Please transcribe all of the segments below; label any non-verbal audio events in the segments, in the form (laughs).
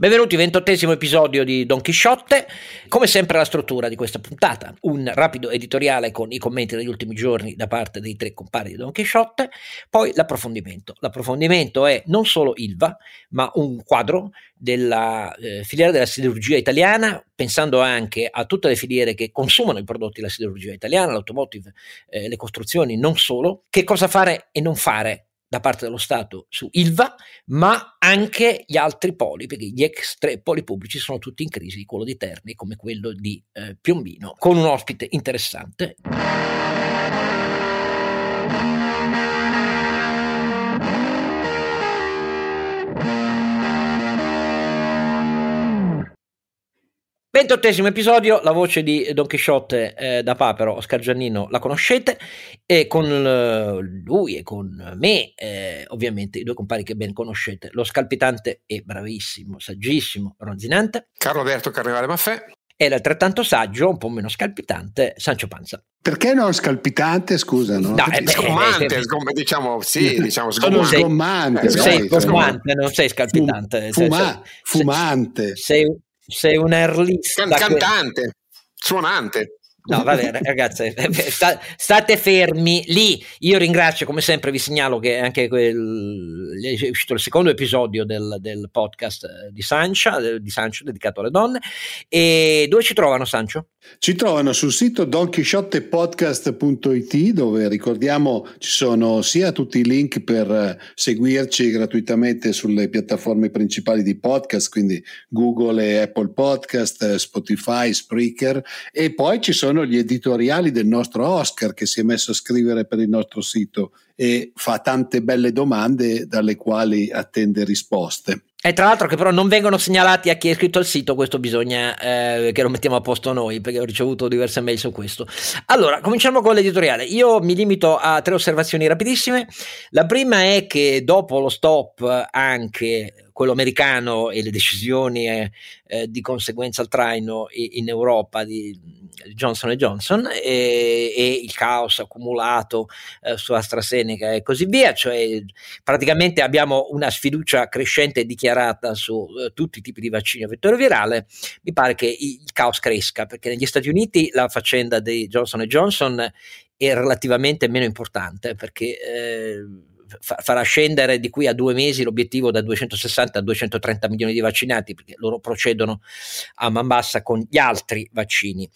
Benvenuti, ventottesimo episodio di Don Chisciotte. Come sempre la struttura di questa puntata, un rapido editoriale con i commenti degli ultimi giorni da parte dei tre compari di Don Chisciotte, poi l'approfondimento. L'approfondimento è non solo Ilva, ma un quadro della eh, filiera della siderurgia italiana, pensando anche a tutte le filiere che consumano i prodotti della siderurgia italiana, l'automotive, eh, le costruzioni, non solo, che cosa fare e non fare da parte dello Stato su Ilva, ma anche gli altri poli, perché gli ex tre poli pubblici sono tutti in crisi, quello di Terni come quello di eh, Piombino, con un ospite interessante. Ventottesimo episodio, la voce di Don Chisciotte eh, da Papero, Oscar Giannino, la conoscete, e con lui e con me, eh, ovviamente, i due compari che ben conoscete, lo scalpitante e bravissimo, saggissimo Ronzinante. Carlo Alberto Carnevale Maffè. E l'altrettanto saggio, un po' meno scalpitante, Sancio Panza. Perché non scalpitante, scusa? No? no eh, sgommante, eh, sgomm- diciamo, sì, diciamo sgommante. Sono sgommante. Eh, sei sgommante, non sei scalpitante. Fuma- cioè, fumante. Sei, sei un erlista. Can- cantante, suonante. No, va bene, ragazzi, sta, state fermi lì. Io ringrazio, come sempre, vi segnalo che anche quel, è uscito il secondo episodio del, del podcast eh, di, Sancia, di Sancio dedicato alle donne. E dove ci trovano, Sancio? Ci trovano sul sito donchisciottepodcast.it dove ricordiamo ci sono sia tutti i link per eh, seguirci gratuitamente sulle piattaforme principali di podcast, quindi Google e Apple Podcast, eh, Spotify, Spreaker e poi ci sono gli editoriali del nostro Oscar che si è messo a scrivere per il nostro sito e fa tante belle domande dalle quali attende risposte. E tra l'altro che però non vengono segnalati a chi è iscritto al sito, questo bisogna eh, che lo mettiamo a posto noi, perché ho ricevuto diverse mail su questo. Allora, cominciamo con l'editoriale. Io mi limito a tre osservazioni rapidissime. La prima è che dopo lo stop anche quello americano e le decisioni eh, eh, di conseguenza al traino in Europa di Johnson Johnson e, e il caos accumulato eh, su AstraZeneca e così via, cioè praticamente abbiamo una sfiducia crescente dichiarata su eh, tutti i tipi di vaccini a vettore virale, mi pare che il caos cresca perché negli Stati Uniti la faccenda di Johnson Johnson è relativamente meno importante perché farà scendere di qui a due mesi l'obiettivo da 260 a 230 milioni di vaccinati, perché loro procedono a man bassa con gli altri vaccini.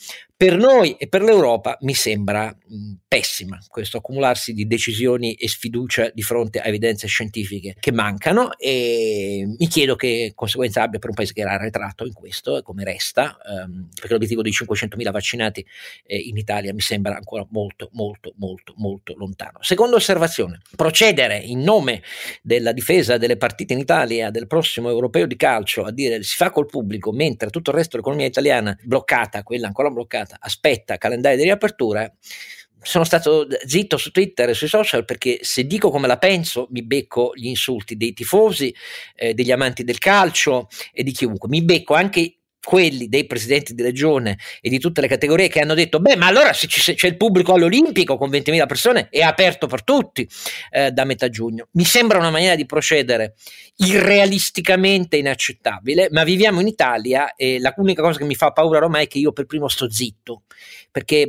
Per noi e per l'Europa mi sembra mh, pessima questo accumularsi di decisioni e sfiducia di fronte a evidenze scientifiche che mancano e mi chiedo che conseguenza abbia per un paese che era arretrato in questo e come resta, ehm, perché l'obiettivo di 500.000 vaccinati eh, in Italia mi sembra ancora molto molto molto molto lontano. Seconda osservazione, procedere in nome della difesa delle partite in Italia del prossimo europeo di calcio a dire si fa col pubblico mentre tutto il resto dell'economia italiana bloccata, quella ancora bloccata giornata, aspetta calendario di riapertura, sono stato zitto su Twitter e sui social perché se dico come la penso mi becco gli insulti dei tifosi, eh, degli amanti del calcio e di chiunque. Mi becco anche quelli dei presidenti di regione e di tutte le categorie che hanno detto beh ma allora se c'è il pubblico all'Olimpico con 20.000 persone è aperto per tutti eh, da metà giugno. Mi sembra una maniera di procedere irrealisticamente inaccettabile ma viviamo in Italia e l'unica cosa che mi fa paura ormai è che io per primo sto zitto perché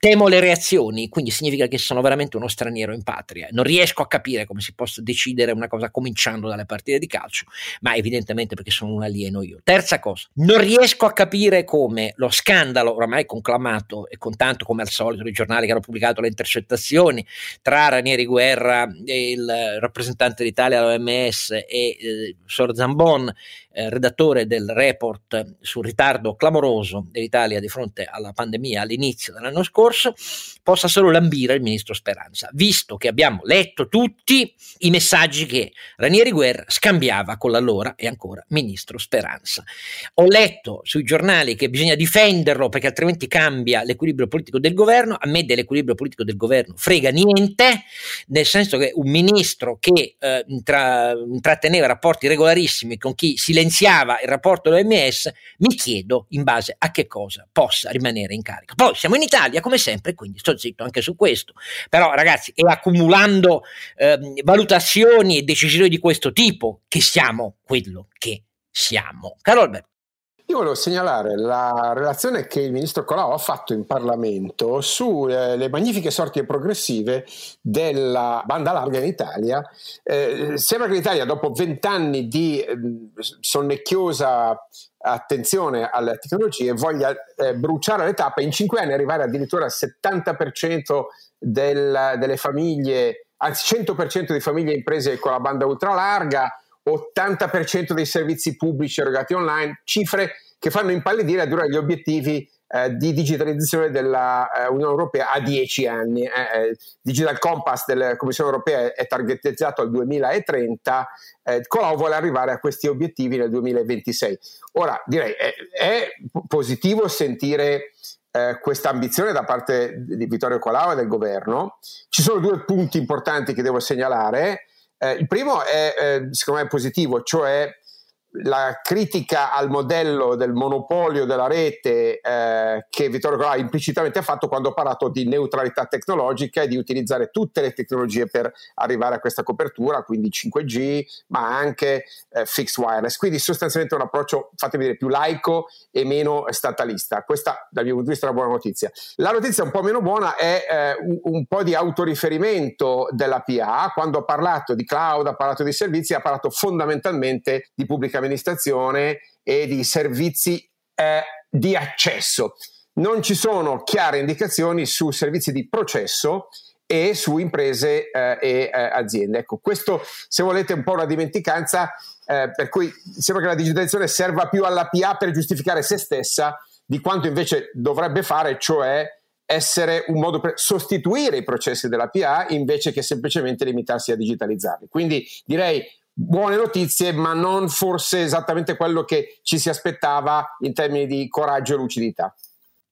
temo le reazioni, quindi significa che sono veramente uno straniero in patria. Non riesco a capire come si possa decidere una cosa cominciando dalle partite di calcio, ma evidentemente perché sono un alieno io. Terza cosa, non riesco a capire come lo scandalo oramai conclamato e con tanto come al solito i giornali che hanno pubblicato le intercettazioni tra Ranieri Guerra il rappresentante d'Italia all'OMS e eh, Sor Zambon eh, redattore del report sul ritardo clamoroso dell'Italia di fronte alla pandemia all'inizio dell'anno scorso, possa solo lambire il ministro Speranza, visto che abbiamo letto tutti i messaggi che Ranieri Guerra scambiava con l'allora e ancora ministro Speranza. Ho letto sui giornali che bisogna difenderlo perché altrimenti cambia l'equilibrio politico del governo, a me dell'equilibrio politico del governo frega niente, nel senso che un ministro che eh, intra- intratteneva rapporti regolarissimi con chi si silenziava il rapporto dell'OMS, mi chiedo in base a che cosa possa rimanere in carica. Poi siamo in Italia come sempre, quindi sto zitto anche su questo. Però ragazzi, è accumulando eh, valutazioni e decisioni di questo tipo che siamo quello che siamo. Caro Alberto. Io volevo segnalare la relazione che il ministro Colau ha fatto in Parlamento sulle eh, magnifiche sorti progressive della banda larga in Italia. Eh, sembra che l'Italia, dopo vent'anni di eh, sonnecchiosa attenzione alle tecnologie, voglia eh, bruciare le tappe in cinque anni arrivare addirittura al 70% del, delle famiglie, anzi 100% di famiglie e imprese con la banda ultralarga 80% dei servizi pubblici erogati online, cifre che fanno impallidire addirittura gli obiettivi eh, di digitalizzazione dell'Unione eh, Europea a 10 anni. Eh, eh, Digital Compass della Commissione Europea è targetizzato al 2030, eh, Colau vuole arrivare a questi obiettivi nel 2026. Ora direi è, è positivo sentire eh, questa ambizione da parte di Vittorio Colau e del governo. Ci sono due punti importanti che devo segnalare. Eh, il primo è, eh, secondo me, positivo, cioè la critica al modello del monopolio della rete eh, che Vittorio Colà implicitamente ha fatto quando ha parlato di neutralità tecnologica e di utilizzare tutte le tecnologie per arrivare a questa copertura, quindi 5G, ma anche eh, fixed wireless. Quindi sostanzialmente un approccio, fatemi dire, più laico e meno statalista. Questa dal mio punto di vista è una buona notizia. La notizia un po' meno buona è eh, un, un, po' di autoriferimento della PA. Quando ha parlato di cloud, ha parlato di servizi, ha parlato fondamentalmente di pubblica amministrazione e di servizi eh, di accesso. Non ci sono chiare indicazioni su servizi di processo e su imprese eh, e eh, aziende. Ecco, questo se volete è un po' una dimenticanza, eh, per cui sembra che la digitalizzazione serva più alla PA per giustificare se stessa di quanto invece dovrebbe fare, cioè essere un modo per sostituire i processi della PA invece che semplicemente limitarsi a digitalizzarli. Quindi direi buone notizie, ma non forse esattamente quello che ci si aspettava in termini di coraggio e lucidità.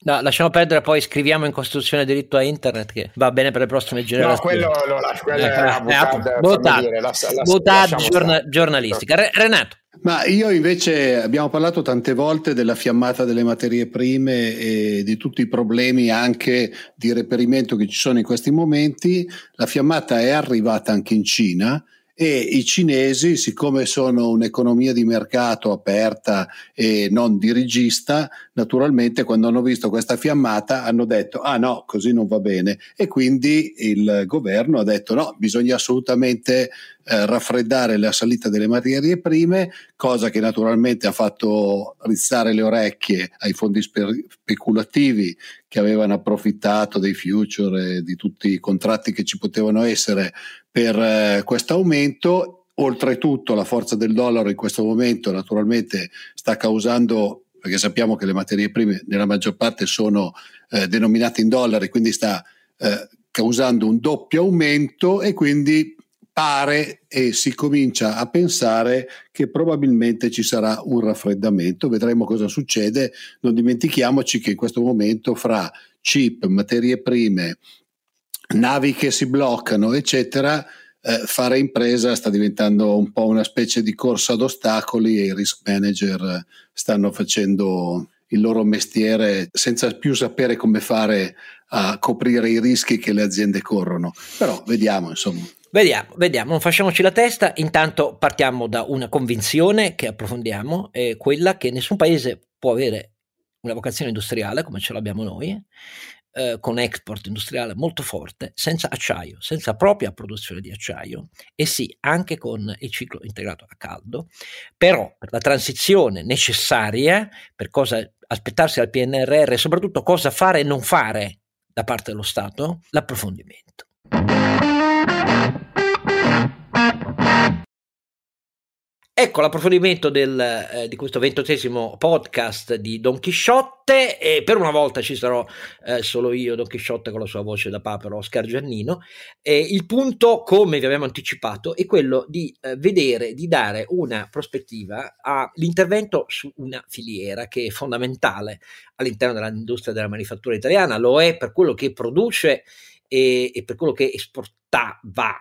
No, lasciamo perdere, poi scriviamo in Costituzione diritto a internet che va bene per le prossime generazioni. No, quello lo lascio, quello eh, è una giorna- giornalistica. Re- Renato. Ma io invece abbiamo parlato tante volte della fiammata delle materie prime e di tutti i problemi anche di reperimento che ci sono in questi momenti. La fiammata è arrivata anche in Cina e i cinesi, siccome sono un'economia di mercato aperta e non dirigista, naturalmente quando hanno visto questa fiammata hanno detto ah no, così non va bene. E quindi il governo ha detto no, bisogna assolutamente eh, raffreddare la salita delle materie prime, cosa che naturalmente ha fatto rizzare le orecchie ai fondi spe- speculativi che avevano approfittato dei future e di tutti i contratti che ci potevano essere per eh, questo aumento. Oltretutto la forza del dollaro in questo momento naturalmente sta causando perché sappiamo che le materie prime nella maggior parte sono eh, denominate in dollari, quindi sta eh, causando un doppio aumento e quindi pare e si comincia a pensare che probabilmente ci sarà un raffreddamento, vedremo cosa succede, non dimentichiamoci che in questo momento fra chip, materie prime, navi che si bloccano, eccetera, eh, fare impresa sta diventando un po' una specie di corsa ad ostacoli e i risk manager stanno facendo il loro mestiere senza più sapere come fare a coprire i rischi che le aziende corrono. Però vediamo, insomma. Vediamo, vediamo, non facciamoci la testa. Intanto partiamo da una convinzione che approfondiamo, è quella che nessun paese può avere una vocazione industriale come ce l'abbiamo noi, eh, con export industriale molto forte, senza acciaio, senza propria produzione di acciaio e sì, anche con il ciclo integrato a caldo, però per la transizione necessaria, per cosa aspettarsi al PNRR e soprattutto cosa fare e non fare da parte dello Stato, l'approfondimento. Ecco l'approfondimento del, eh, di questo ventottesimo podcast di Don Chisciotte e per una volta ci sarò eh, solo io, Don Chisciotte con la sua voce da papero, Oscar Giannino. E il punto, come vi abbiamo anticipato, è quello di eh, vedere, di dare una prospettiva all'intervento su una filiera che è fondamentale all'interno dell'industria della manifattura italiana, lo è per quello che produce e, e per quello che esportava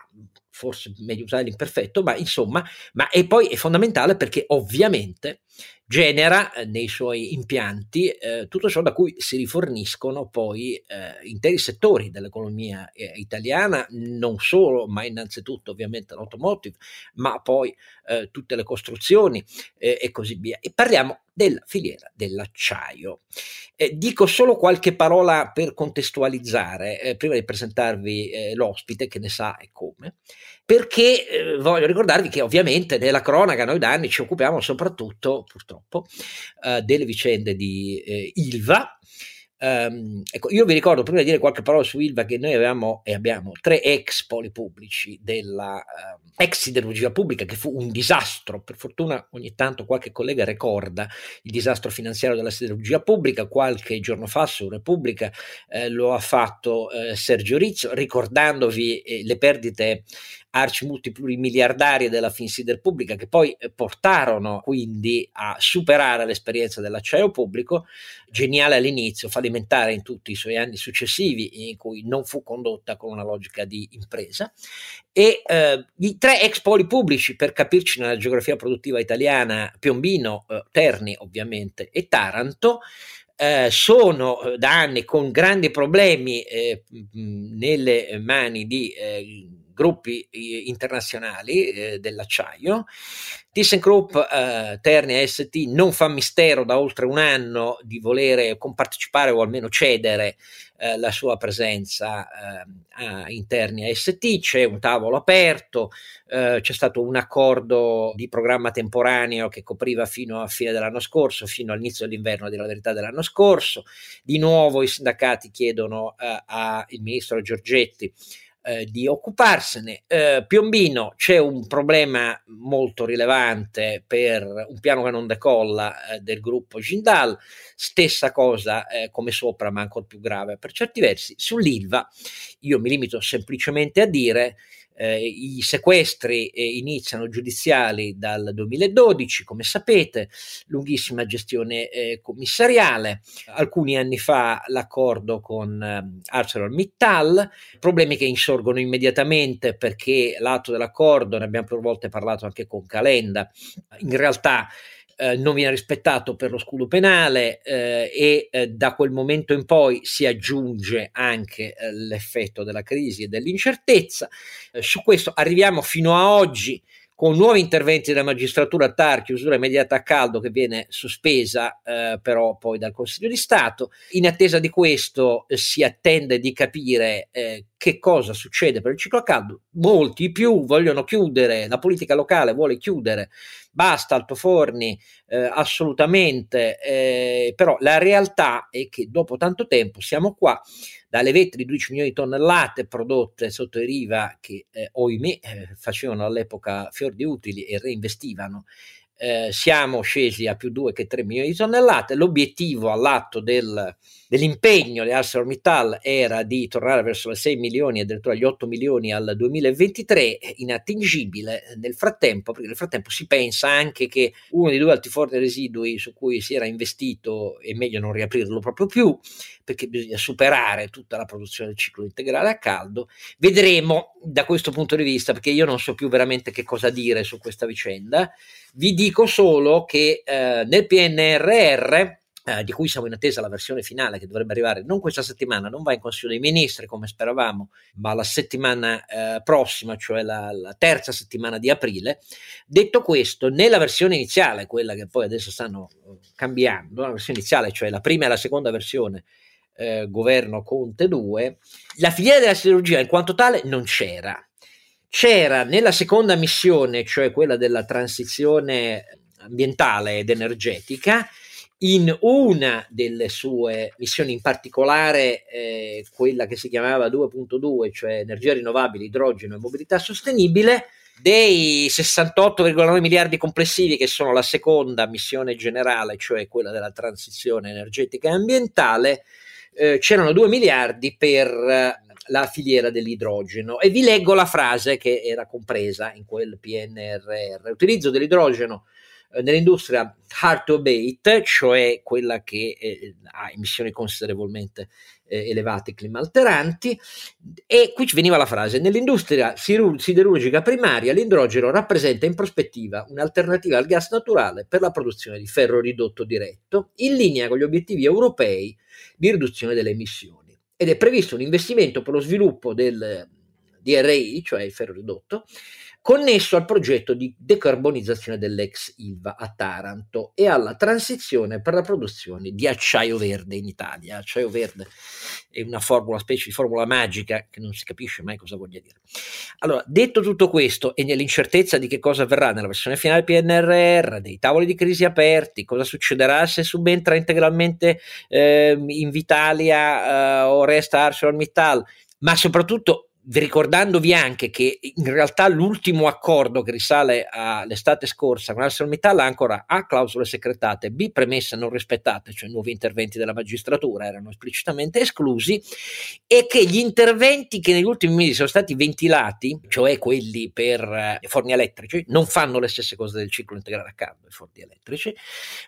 forse meglio usare l'imperfetto, ma insomma, ma e poi è fondamentale perché ovviamente genera eh, nei suoi impianti eh, tutto ciò da cui si riforniscono poi eh, interi settori dell'economia eh, italiana, non solo, ma innanzitutto ovviamente l'automotive, ma poi eh, tutte le costruzioni eh, e così via. E parliamo della filiera dell'acciaio. dico solo qualche parola per contestualizzare, prima di presentarvi l'ospite che ne sa e come perché eh, voglio ricordarvi che ovviamente nella cronaca noi da anni ci occupiamo soprattutto, purtroppo, eh, delle vicende di eh, Ilva. Um, ecco, io vi ricordo, prima di dire qualche parola su Ilva, che noi avevamo e abbiamo tre ex poli pubblici della uh, ex siderurgia pubblica, che fu un disastro. Per fortuna ogni tanto qualche collega ricorda il disastro finanziario della siderurgia pubblica. Qualche giorno fa su Repubblica eh, lo ha fatto eh, Sergio Rizzo, ricordandovi eh, le perdite arci multiplurimiliardarie della Finsider pubblica che poi eh, portarono quindi a superare l'esperienza dell'acciaio pubblico, geniale all'inizio, fallimentare in tutti i suoi anni successivi in cui non fu condotta con una logica di impresa e eh, i tre ex poli pubblici per capirci nella geografia produttiva italiana, Piombino, eh, Terni ovviamente e Taranto, eh, sono eh, da anni con grandi problemi eh, nelle mani di eh, gruppi internazionali eh, dell'acciaio. ThyssenKrupp eh, Ternia ST non fa mistero da oltre un anno di volere compartecipare o almeno cedere eh, la sua presenza eh, in Ternia ST, c'è un tavolo aperto, eh, c'è stato un accordo di programma temporaneo che copriva fino a fine dell'anno scorso, fino all'inizio dell'inverno della verità dell'anno scorso, di nuovo i sindacati chiedono eh, al ministro Giorgetti eh, di occuparsene. Eh, Piombino c'è un problema molto rilevante per un piano che non decolla eh, del gruppo Gindal, stessa cosa eh, come sopra, ma ancora più grave per certi versi. Sull'ILVA io mi limito semplicemente a dire eh, I sequestri eh, iniziano giudiziali dal 2012, come sapete, lunghissima gestione eh, commissariale. Alcuni anni fa l'accordo con eh, ArcelorMittal, problemi che insorgono immediatamente perché l'atto dell'accordo, ne abbiamo più volte parlato anche con Calenda, in realtà eh, non viene rispettato per lo scudo penale eh, e eh, da quel momento in poi si aggiunge anche eh, l'effetto della crisi e dell'incertezza. Su questo arriviamo fino a oggi con nuovi interventi della magistratura TAR, chiusura immediata a caldo che viene sospesa eh, però poi dal Consiglio di Stato. In attesa di questo eh, si attende di capire eh, che cosa succede per il ciclo a caldo. Molti più vogliono chiudere, la politica locale vuole chiudere, basta altoforni eh, assolutamente, eh, però la realtà è che dopo tanto tempo siamo qua dalle vette di 12 milioni di tonnellate prodotte sotto i riva che, eh, oimè, eh, facevano all'epoca fior di utili e reinvestivano eh, siamo scesi a più 2 che 3 milioni di tonnellate. L'obiettivo all'atto del, dell'impegno di ArcelorMittal era di tornare verso le 6 milioni addirittura gli 8 milioni al 2023, inattingibile. Nel frattempo, perché nel frattempo si pensa anche che uno dei due altiforni residui su cui si era investito è meglio non riaprirlo proprio più, perché bisogna superare tutta la produzione del ciclo integrale a caldo. Vedremo da questo punto di vista, perché io non so più veramente che cosa dire su questa vicenda. Vi dico solo che eh, nel PNRR, eh, di cui siamo in attesa la versione finale che dovrebbe arrivare non questa settimana, non va in Consiglio dei Ministri come speravamo, ma la settimana eh, prossima, cioè la, la, terza settimana di aprile. Detto questo, nella versione iniziale, quella che poi adesso stanno eh, cambiando, la versione iniziale, cioè la prima e la seconda versione eh, governo Conte 2, la filiera della chirurgia in quanto tale non c'era c'era nella seconda missione, cioè quella della transizione ambientale ed energetica, in una delle sue missioni, in particolare eh, quella che si chiamava 2.2, cioè energia rinnovabile, idrogeno e mobilità sostenibile, dei 68,9 miliardi complessivi che sono la seconda missione generale, cioè quella della transizione energetica e ambientale, eh, c'erano 2 miliardi per la filiera dell'idrogeno. E vi leggo la frase che era compresa in quel PNRR. L'utilizzo dell'idrogeno eh, nell'industria hard to abate, cioè quella che eh, ha emissioni considerevolmente eh, elevate clima alteranti e qui ci veniva la frase nell'industria siderurgica primaria l'idrogeno rappresenta in prospettiva un'alternativa al gas naturale per la produzione di ferro ridotto diretto in linea con gli obiettivi europei di riduzione delle emissioni ed è previsto un investimento per lo sviluppo del DRI, cioè il ferro ridotto, connesso al progetto di decarbonizzazione dell'ex Ilva a Taranto e alla transizione per la produzione di acciaio verde in Italia. Acciaio verde è una formula, specie di formula magica che non si capisce mai cosa voglia dire. Allora, detto tutto questo e nell'incertezza di che cosa avverrà nella versione finale PNRR, dei tavoli di crisi aperti, cosa succederà se subentra integralmente eh, Invitalia eh, o resta ArcelorMittal, ma soprattutto ricordandovi anche che in realtà l'ultimo accordo che risale all'estate scorsa con ArcelorMittal ha ancora A clausole secretate, B premesse non rispettate, cioè nuovi interventi della magistratura erano esplicitamente esclusi e che gli interventi che negli ultimi mesi sono stati ventilati, cioè quelli per eh, i forni elettrici, non fanno le stesse cose del ciclo integrale a caldo, i forni elettrici,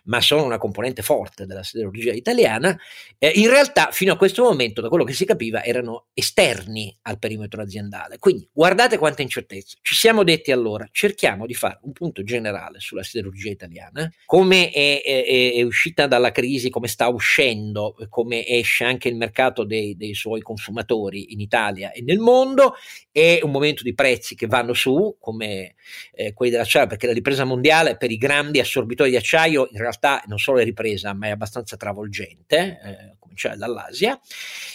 ma sono una componente forte della siderurgia italiana, eh, in realtà fino a questo momento da quello che si capiva erano esterni al perimetro perimetro aziendale. Quindi guardate quanta incertezza. Ci siamo detti allora, cerchiamo di fare un punto generale sulla siderurgia italiana, come è, è, è uscita dalla crisi, come sta uscendo, come esce anche il mercato dei, dei suoi consumatori in Italia e nel mondo, è un momento di prezzi che vanno su, come eh, quelli dell'acciaio, perché la ripresa mondiale per i grandi assorbitori di acciaio in realtà non solo è ripresa, ma è abbastanza travolgente, eh, cominciare dall'Asia.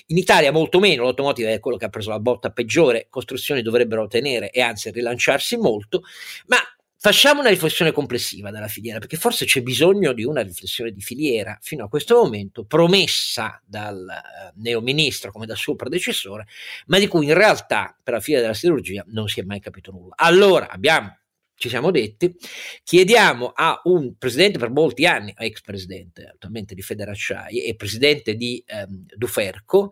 In Italia molto meno, l'automotive è quello che ha preso la botta peggiore, costruzioni dovrebbero tenere e anzi rilanciarsi molto, ma Facciamo una riflessione complessiva della filiera, perché forse c'è bisogno di una riflessione di filiera fino a questo momento, promessa dal eh, neo ministro come dal suo predecessore, ma di cui in realtà per la filiera della chirurgia non si è mai capito nulla. Allora abbiamo ci siamo detti, chiediamo a un presidente per molti anni, ex presidente attualmente di Federacciai e presidente di ehm, Duferco,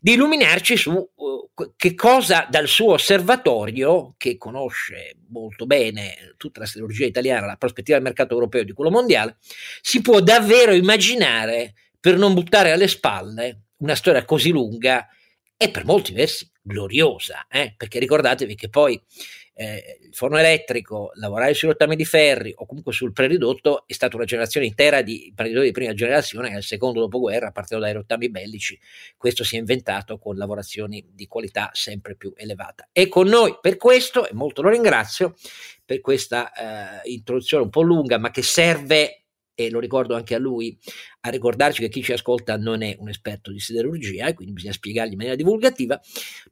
di illuminarci su uh, che cosa dal suo osservatorio, che conosce molto bene tutta la siderurgia italiana, la prospettiva del mercato europeo e di quello mondiale, si può davvero immaginare per non buttare alle spalle una storia così lunga e per molti versi gloriosa, eh? perché ricordatevi che poi eh, il forno elettrico, lavorare sui rottami di ferri o comunque sul preridotto è stata una generazione intera di imprenditori di prima generazione che nel secondo dopoguerra partendo dai rottami bellici questo si è inventato con lavorazioni di qualità sempre più elevata. E con noi per questo, e molto lo ringrazio per questa eh, introduzione un po' lunga ma che serve e lo ricordo anche a lui, a ricordarci che chi ci ascolta non è un esperto di siderurgia e quindi bisogna spiegargli in maniera divulgativa,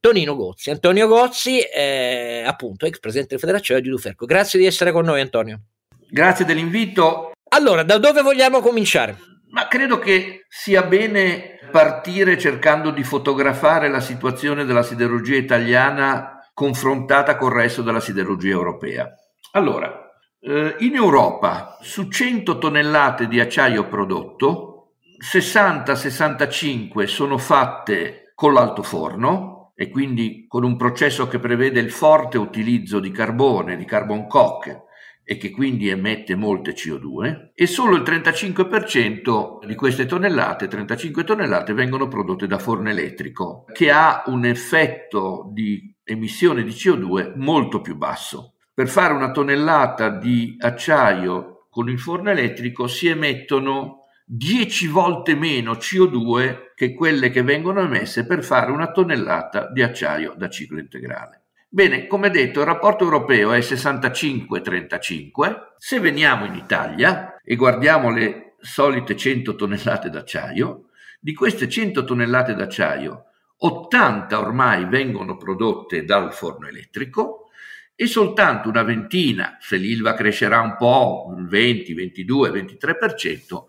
Tonino Gozzi. Antonio Gozzi, eh, appunto, ex presidente del Federazione di Duferco. Grazie di essere con noi Antonio. Grazie dell'invito. Allora, da dove vogliamo cominciare? Ma credo che sia bene partire cercando di fotografare la situazione della siderurgia italiana confrontata col resto della siderurgia europea. Allora, in Europa su 100 tonnellate di acciaio prodotto, 60-65 sono fatte con l'altoforno e quindi con un processo che prevede il forte utilizzo di carbone, di carbon coke e che quindi emette molte CO2 e solo il 35% di queste tonnellate, 35 tonnellate, vengono prodotte da forno elettrico che ha un effetto di emissione di CO2 molto più basso. Per fare una tonnellata di acciaio con il forno elettrico si emettono 10 volte meno CO2 che quelle che vengono emesse per fare una tonnellata di acciaio da ciclo integrale. Bene, come detto, il rapporto europeo è 65-35. Se veniamo in Italia e guardiamo le solite 100 tonnellate d'acciaio, di queste 100 tonnellate d'acciaio, 80 ormai vengono prodotte dal forno elettrico, e soltanto una ventina, se l'ILVA crescerà un po', 20, 22, 23%,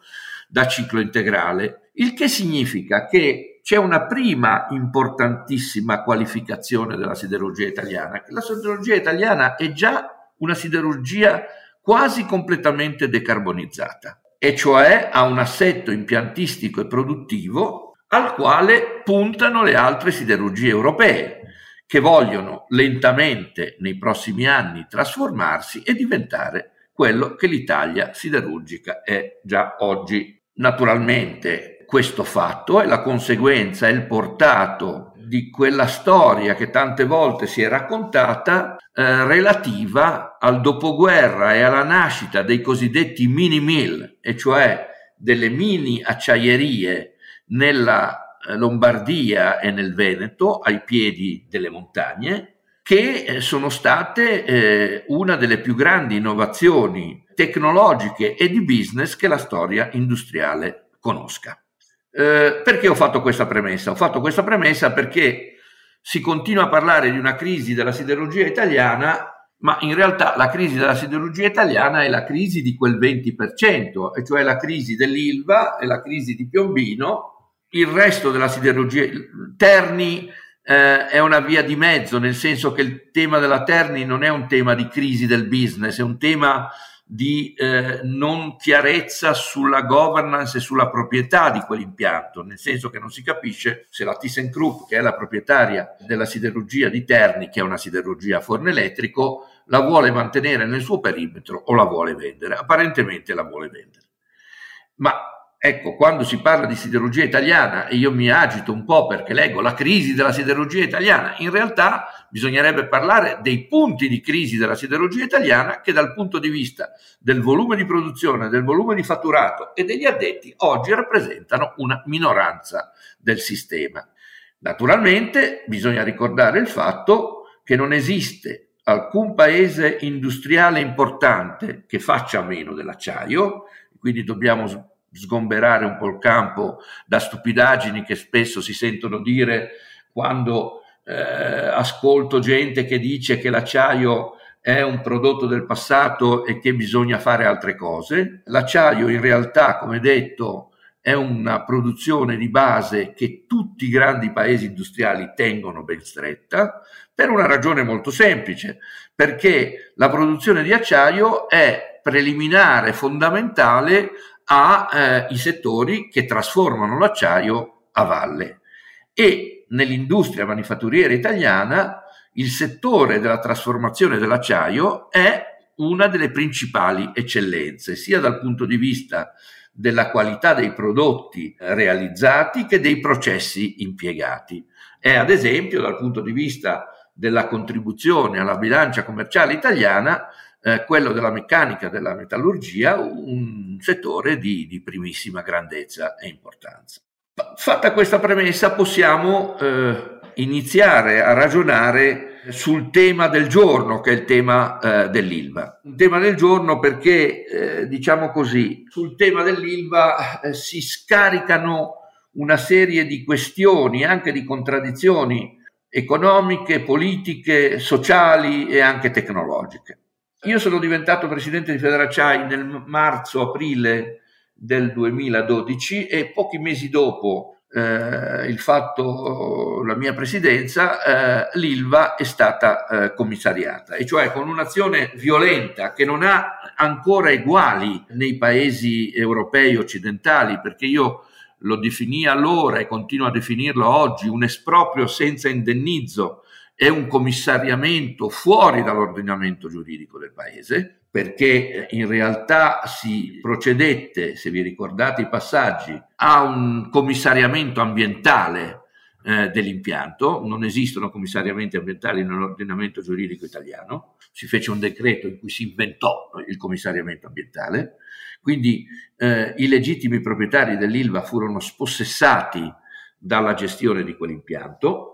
da ciclo integrale, il che significa che c'è una prima importantissima qualificazione della siderurgia italiana, che la siderurgia italiana è già una siderurgia quasi completamente decarbonizzata, e cioè ha un assetto impiantistico e produttivo al quale puntano le altre siderurgie europee, che vogliono lentamente nei prossimi anni trasformarsi e diventare quello che l'Italia siderurgica è già oggi. Naturalmente questo fatto è la conseguenza, è il portato di quella storia che tante volte si è raccontata eh, relativa al dopoguerra e alla nascita dei cosiddetti mini mill, e cioè delle mini acciaierie nella Lombardia e nel Veneto, ai piedi delle montagne, che eh, sono state eh, una delle più grandi innovazioni tecnologiche e di business che la storia industriale conosca. Eh, perché ho fatto questa premessa? Ho fatto questa premessa perché si continua a parlare di una crisi della siderurgia italiana, ma in realtà la crisi della siderurgia italiana è la crisi di quel 20%, e cioè la crisi dell'Ilva e la crisi di Piombino. Il resto della siderurgia, Terni eh, è una via di mezzo, nel senso che il tema della Terni non è un tema di crisi del business, è un tema di eh, non chiarezza sulla governance e sulla proprietà di quell'impianto, nel senso che non si capisce se la ThyssenKrupp, che è la proprietaria della siderurgia di Terni, che è una siderurgia a forno elettrico, la vuole mantenere nel suo perimetro o la vuole vendere. Apparentemente la vuole vendere. Ma Ecco, quando si parla di siderurgia italiana e io mi agito un po' perché leggo la crisi della siderurgia italiana, in realtà bisognerebbe parlare dei punti di crisi della siderurgia italiana che dal punto di vista del volume di produzione, del volume di fatturato e degli addetti oggi rappresentano una minoranza del sistema. Naturalmente bisogna ricordare il fatto che non esiste alcun paese industriale importante che faccia meno dell'acciaio, quindi dobbiamo sgomberare un po' il campo da stupidaggini che spesso si sentono dire quando eh, ascolto gente che dice che l'acciaio è un prodotto del passato e che bisogna fare altre cose. L'acciaio in realtà, come detto, è una produzione di base che tutti i grandi paesi industriali tengono ben stretta per una ragione molto semplice, perché la produzione di acciaio è preliminare, fondamentale ai eh, settori che trasformano l'acciaio a valle. E nell'industria manifatturiera italiana il settore della trasformazione dell'acciaio è una delle principali eccellenze, sia dal punto di vista della qualità dei prodotti realizzati che dei processi impiegati. È ad esempio dal punto di vista della contribuzione alla bilancia commerciale italiana eh, quello della meccanica, della metallurgia, un settore di, di primissima grandezza e importanza. Fatta questa premessa possiamo eh, iniziare a ragionare sul tema del giorno, che è il tema eh, dell'ILVA. Un tema del giorno perché, eh, diciamo così, sul tema dell'ILVA eh, si scaricano una serie di questioni, anche di contraddizioni economiche, politiche, sociali e anche tecnologiche. Io sono diventato presidente di Federacciai nel marzo-aprile del 2012 e pochi mesi dopo eh, il fatto, la mia presidenza, eh, l'ILVA è stata eh, commissariata, e cioè con un'azione violenta che non ha ancora eguali nei paesi europei occidentali, perché io lo definì allora e continuo a definirlo oggi un esproprio senza indennizzo è un commissariamento fuori dall'ordinamento giuridico del paese, perché in realtà si procedette, se vi ricordate i passaggi, a un commissariamento ambientale eh, dell'impianto, non esistono commissariamenti ambientali nell'ordinamento giuridico italiano, si fece un decreto in cui si inventò il commissariamento ambientale, quindi eh, i legittimi proprietari dell'ILVA furono spossessati dalla gestione di quell'impianto,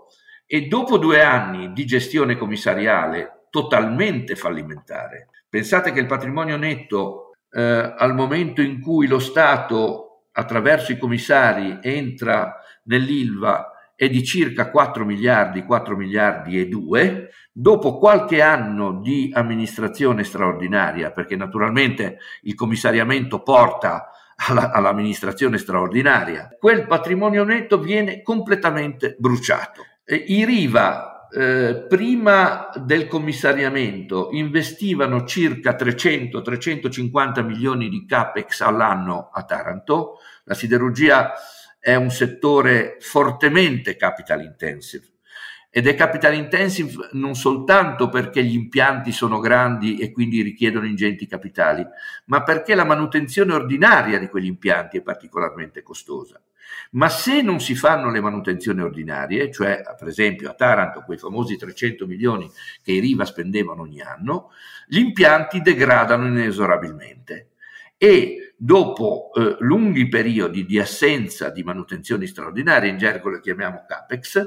e dopo due anni di gestione commissariale totalmente fallimentare, pensate che il patrimonio netto eh, al momento in cui lo Stato attraverso i commissari entra nell'ILVA è di circa 4 miliardi, 4 miliardi e 2, dopo qualche anno di amministrazione straordinaria, perché naturalmente il commissariamento porta alla, all'amministrazione straordinaria, quel patrimonio netto viene completamente bruciato. I Riva eh, prima del commissariamento investivano circa 300-350 milioni di capex all'anno a Taranto. La siderurgia è un settore fortemente capital intensive ed è capital intensive non soltanto perché gli impianti sono grandi e quindi richiedono ingenti capitali, ma perché la manutenzione ordinaria di quegli impianti è particolarmente costosa. Ma se non si fanno le manutenzioni ordinarie, cioè per esempio a Taranto quei famosi 300 milioni che i Riva spendevano ogni anno, gli impianti degradano inesorabilmente e dopo eh, lunghi periodi di assenza di manutenzioni straordinarie, in gergo le chiamiamo CAPEX,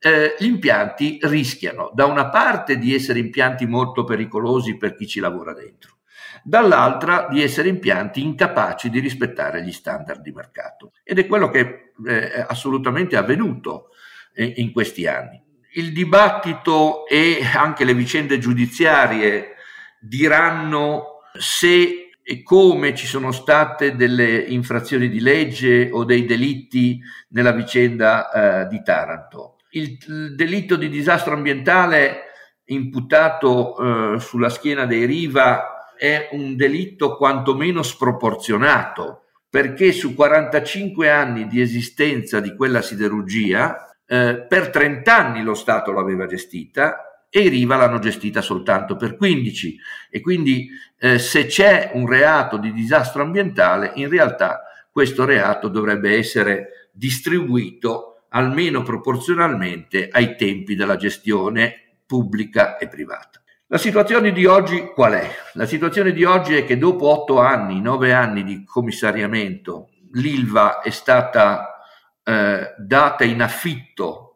eh, gli impianti rischiano da una parte di essere impianti molto pericolosi per chi ci lavora dentro, dall'altra di essere impianti incapaci di rispettare gli standard di mercato. Ed è quello che eh, è assolutamente avvenuto eh, in questi anni. Il dibattito e anche le vicende giudiziarie diranno se e come ci sono state delle infrazioni di legge o dei delitti nella vicenda eh, di Taranto il, delitto di disastro ambientale imputato eh, sulla schiena dei Riva è un delitto quantomeno sproporzionato, perché su 45 anni di esistenza di quella siderurgia, eh, per 30 anni lo Stato l'aveva gestita e i Riva l'hanno gestita soltanto per 15 e quindi eh, se c'è un reato di disastro ambientale, in realtà questo reato dovrebbe essere distribuito almeno proporzionalmente ai tempi della gestione pubblica e privata. La situazione di oggi qual è? La situazione di oggi è che dopo otto anni, nove anni di commissariamento, l'ILVA è stata eh, data in affitto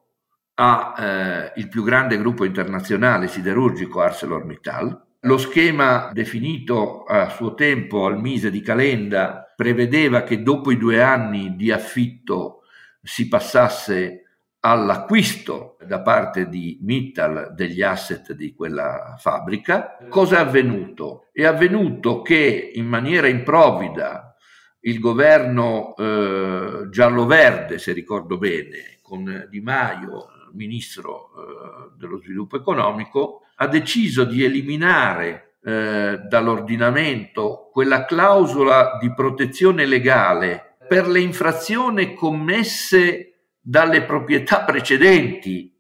al eh, più grande gruppo internazionale siderurgico ArcelorMittal. Lo schema definito a suo tempo al Mise di Calenda prevedeva che dopo i due anni di affitto si passasse all'acquisto da parte di Mittal degli asset di quella fabbrica. Cosa è avvenuto? È avvenuto che in maniera improvvida il governo eh, giallo-verde, se ricordo bene, con Di Maio, ministro eh, dello sviluppo economico, ha deciso di eliminare eh, dall'ordinamento quella clausola di protezione legale per le infrazioni commesse dalle proprietà precedenti,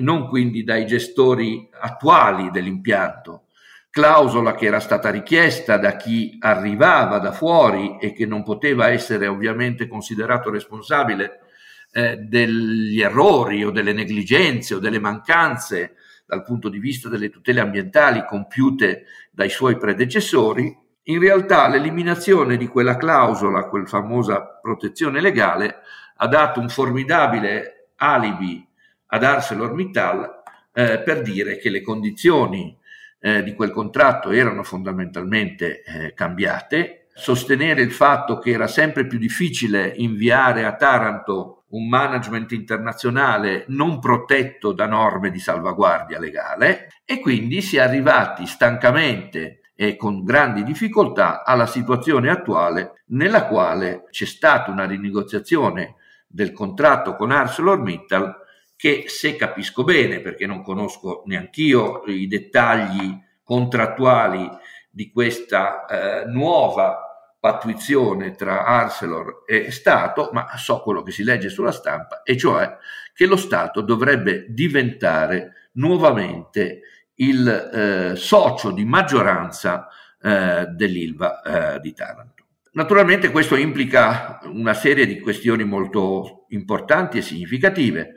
non quindi dai gestori attuali dell'impianto. Clausola che era stata richiesta da chi arrivava da fuori e che non poteva essere ovviamente considerato responsabile eh, degli errori o delle negligenze o delle mancanze dal punto di vista delle tutele ambientali compiute dai suoi predecessori, in realtà l'eliminazione di quella clausola, quella famosa protezione legale, ha dato un formidabile alibi ad ArcelorMittal eh, per dire che le condizioni eh, di quel contratto erano fondamentalmente eh, cambiate, sostenere il fatto che era sempre più difficile inviare a Taranto un management internazionale non protetto da norme di salvaguardia legale. E quindi si è arrivati stancamente e con grandi difficoltà alla situazione attuale nella quale c'è stata una rinegoziazione del contratto con ArcelorMittal che se capisco bene, perché non conosco neanch'io i dettagli contrattuali di questa eh, nuova pattuizione tra Arcelor e Stato, ma so quello che si legge sulla stampa, e cioè che lo Stato dovrebbe diventare nuovamente il eh, socio di maggioranza eh, dell'Ilva eh, di Taranto. Naturalmente questo implica una serie di questioni molto importanti e significative.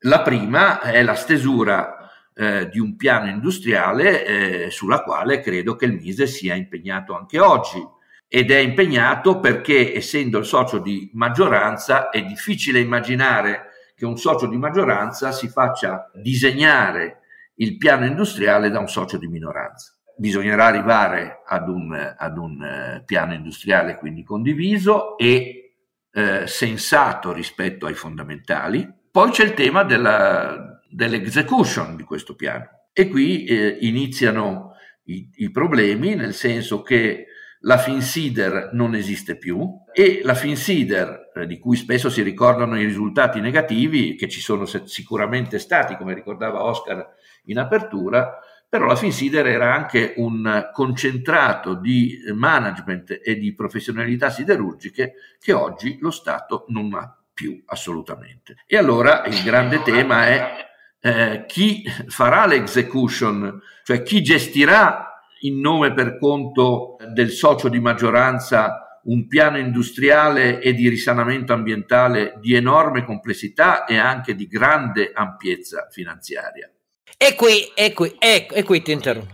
La prima è la stesura eh, di un piano industriale eh, sulla quale credo che il Mise sia impegnato anche oggi ed è impegnato perché essendo il socio di maggioranza è difficile immaginare che un socio di maggioranza si faccia disegnare il piano industriale da un socio di minoranza. Bisognerà arrivare ad un, ad un eh, piano industriale quindi condiviso e eh, sensato rispetto ai fondamentali. Poi c'è il tema della, dell'execution di questo piano e qui eh, iniziano i, i problemi, nel senso che la FinSider non esiste più e la FinSider, eh, di cui spesso si ricordano i risultati negativi, che ci sono sicuramente stati, come ricordava Oscar in apertura, però la FinSider era anche un concentrato di management e di professionalità siderurgiche che oggi lo Stato non ha più assolutamente. E allora il grande tema è eh, chi farà l'execution, cioè chi gestirà in nome per conto del socio di maggioranza un piano industriale e di risanamento ambientale di enorme complessità e anche di grande ampiezza finanziaria. E qui, e, qui, e, e, qui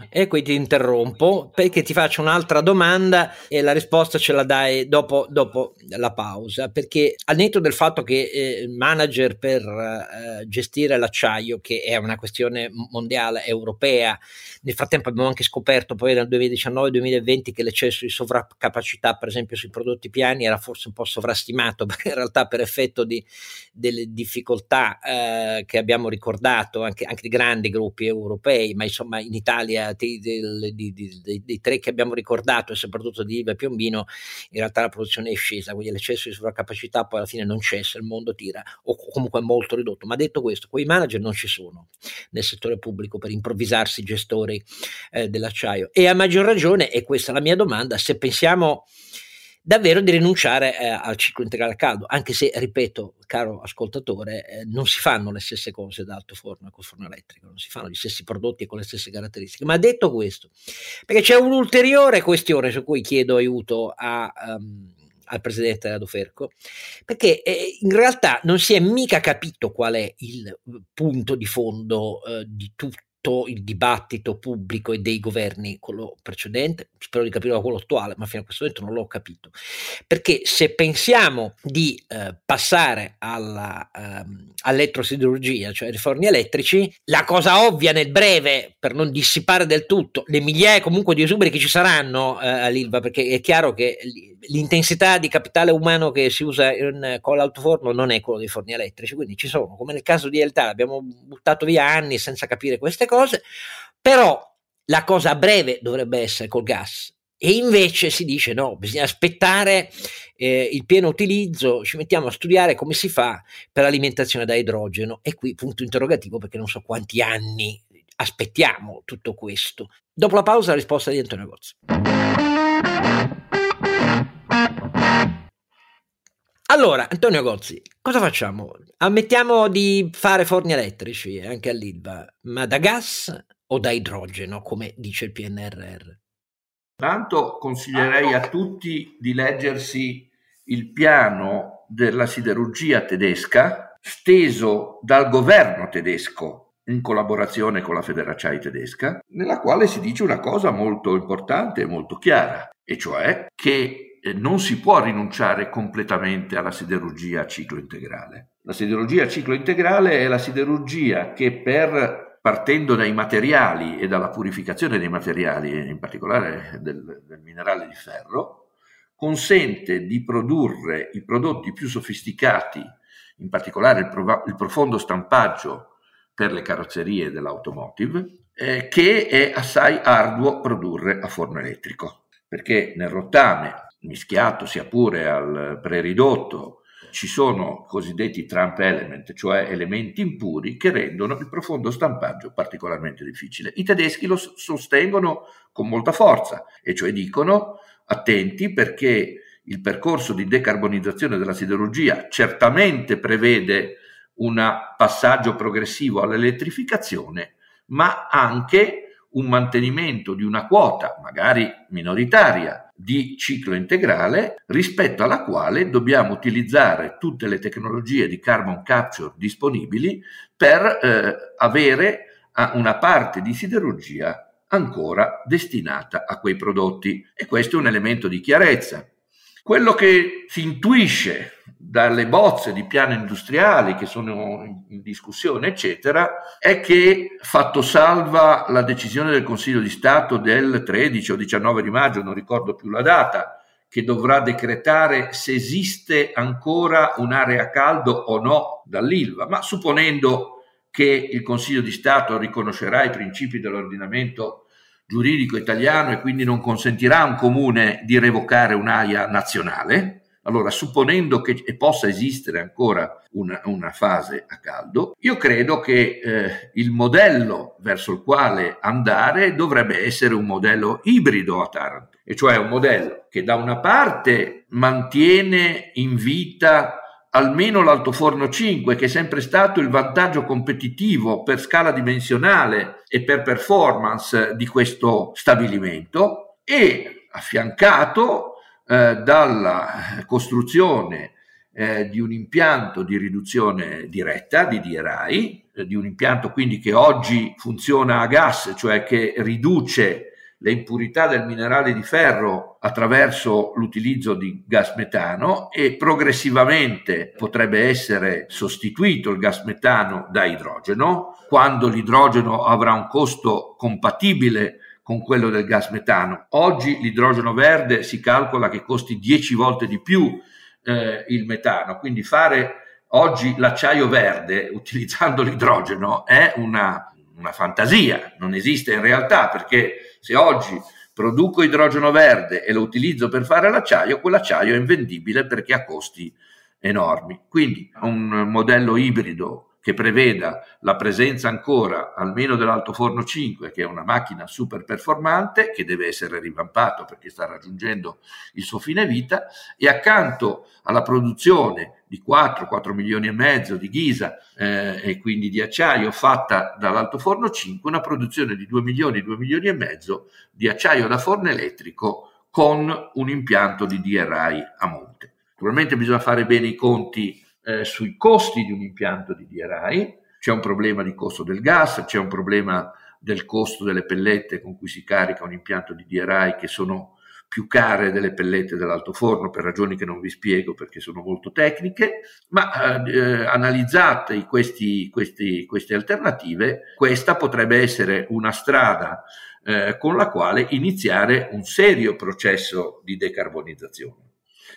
e, qui, ti interrompo perché ti faccio un'altra domanda e la risposta ce la dai dopo, dopo la pausa. Perché al netto del fatto che eh, manager per eh, gestire l'acciaio, che è una questione mondiale, europea, nel frattempo abbiamo anche scoperto poi nel 2019-2020 che l'eccesso di sovraccapacità, per esempio sui prodotti piani, era forse un po' sovrastimato, (laughs) perché in realtà per effetto di, delle difficoltà eh, che abbiamo ricordato, anche, anche di grandi gruppi europei, ma insomma in Italia dei, tre che abbiamo ricordato e soprattutto di Ilva e Piombino, in realtà la produzione è scesa, quindi l'eccesso di sovraccapacità poi alla fine non cessa, il mondo tira o comunque è molto ridotto. Ma detto questo, quei manager non ci sono nel settore pubblico per improvvisarsi gestori eh, dell'acciaio. E a maggior ragione, e questa è la mia domanda, se pensiamo davvero di rinunciare eh, al ciclo integrale caldo, anche se, ripeto, caro ascoltatore, eh, non si fanno le stesse cose da alto forno e col forno elettrico, non si fanno gli stessi prodotti con le stesse caratteristiche. Ma detto questo, perché c'è un'ulteriore questione su cui chiedo aiuto a... Um, al presidente Radoferco, perché eh, in realtà non si è mica capito qual è il punto di fondo eh, di tutto tutto il dibattito pubblico e dei governi, quello precedente, spero di capire quello attuale, ma fino a questo momento non l'ho capito. Perché se pensiamo di eh, passare alla, ehm, all'elettrosiderurgia, cioè ai forni elettrici, la cosa ovvia nel breve, per non dissipare del tutto, le migliaia comunque di esuberi che ci saranno eh, all'ILVA, perché è chiaro che l'intensità di capitale umano che si usa in, con l'altoforno non è quello dei forni elettrici, quindi ci sono, come nel caso di Elta, abbiamo buttato via anni senza capire queste cose, però la cosa a breve dovrebbe essere col gas. E invece si dice no, bisogna aspettare eh, il pieno utilizzo, ci mettiamo a studiare come si fa per l'alimentazione da idrogeno. E qui punto interrogativo perché non so quanti anni aspettiamo tutto questo. Dopo la pausa la risposta di Antonio Gozzi. Allora, Antonio Gozzi, cosa facciamo? Ammettiamo di fare forni elettrici anche all'ILVA, ma da gas o da idrogeno, come dice il PNRR? Tanto consiglierei a tutti di leggersi il piano della siderurgia tedesca steso dal governo tedesco in collaborazione con la Federacciai tedesca, nella quale si dice una cosa molto importante e molto chiara, e cioè che non si può rinunciare completamente alla siderurgia a ciclo integrale. La siderurgia a ciclo integrale è la siderurgia che per, partendo dai materiali e dalla purificazione dei materiali, in particolare del, del minerale di ferro, consente di produrre i prodotti più sofisticati, in particolare il, prov- il profondo stampaggio per le carrozzerie dell'automotive, eh, che è assai arduo produrre a forno elettrico, perché nel rottame mischiato sia pure al preridotto, ci sono cosiddetti Trump element, cioè elementi impuri che rendono il profondo stampaggio particolarmente difficile. I tedeschi lo sostengono con molta forza, e cioè dicono attenti perché il percorso di decarbonizzazione della siderurgia certamente prevede un passaggio progressivo all'elettrificazione, ma anche un mantenimento di una quota, magari minoritaria, di ciclo integrale rispetto alla quale dobbiamo utilizzare tutte le tecnologie di carbon capture disponibili per eh, avere una parte di siderurgia ancora destinata a quei prodotti e questo è un elemento di chiarezza. Quello che si intuisce dalle bozze di piano industriali che sono in discussione, eccetera, è che fatto salva la decisione del Consiglio di Stato del 13 o 19 di maggio, non ricordo più la data, che dovrà decretare se esiste ancora un'area caldo o no dall'ILVA, ma supponendo che il Consiglio di Stato riconoscerà i principi dell'ordinamento giuridico italiano e quindi non consentirà a un comune di revocare un'area nazionale, allora, supponendo che possa esistere ancora una, una fase a caldo, io credo che eh, il modello verso il quale andare dovrebbe essere un modello ibrido a Taranto, e cioè un modello che da una parte mantiene in vita almeno l'altoforno 5, che è sempre stato il vantaggio competitivo per scala dimensionale e per performance di questo stabilimento, e affiancato eh, dalla costruzione eh, di un impianto di riduzione diretta di DRI, eh, di un impianto quindi che oggi funziona a gas, cioè che riduce le impurità del minerale di ferro attraverso l'utilizzo di gas metano e progressivamente potrebbe essere sostituito il gas metano da idrogeno. Quando l'idrogeno avrà un costo compatibile con quello del gas metano. Oggi l'idrogeno verde si calcola che costi 10 volte di più eh, il metano, quindi fare oggi l'acciaio verde (laughs) utilizzando l'idrogeno è una, una fantasia, non esiste in realtà perché se oggi produco idrogeno verde e lo utilizzo per fare l'acciaio, quell'acciaio è invendibile perché ha costi enormi. Quindi un modello ibrido che preveda la presenza ancora almeno dell'altoforno 5, che è una macchina super performante, che deve essere rivampato perché sta raggiungendo il suo fine vita, e accanto alla produzione di 4, 4 milioni e mezzo di ghisa eh, e quindi di acciaio fatta dall'altoforno 5, una produzione di 2 milioni, 2 milioni e mezzo di acciaio da forno elettrico con un impianto di DRI a monte. Naturalmente bisogna fare bene i conti eh, sui costi di un impianto di DRI, c'è un problema di costo del gas, c'è un problema del costo delle pellette con cui si carica un impianto di DRI che sono più care delle pellette dell'altoforno per ragioni che non vi spiego perché sono molto tecniche, ma eh, eh, analizzate questi, questi, queste alternative, questa potrebbe essere una strada eh, con la quale iniziare un serio processo di decarbonizzazione.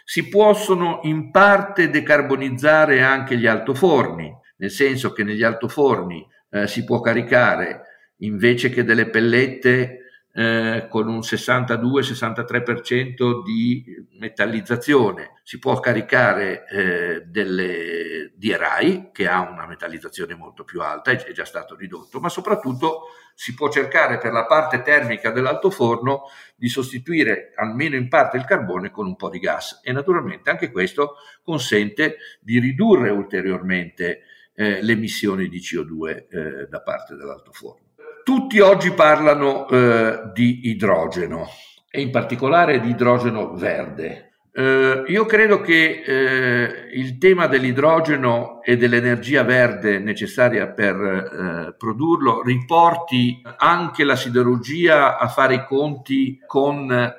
Si possono in parte decarbonizzare anche gli altoforni, nel senso che negli altoforni eh, si può caricare invece che delle pellette eh, con un 62-63% di metallizzazione. Si può caricare eh, delle DRI che ha una metallizzazione molto più alta, è già stato ridotto, ma soprattutto si può cercare per la parte termica dell'altoforno di sostituire almeno in parte il carbone con un po' di gas e naturalmente anche questo consente di ridurre ulteriormente eh, le emissioni di CO2 eh, da parte dell'altoforno. Tutti oggi parlano eh, di idrogeno e in particolare di idrogeno verde. Eh, io credo che eh, il tema dell'idrogeno e dell'energia verde necessaria per eh, produrlo riporti anche la siderurgia a fare i conti con eh,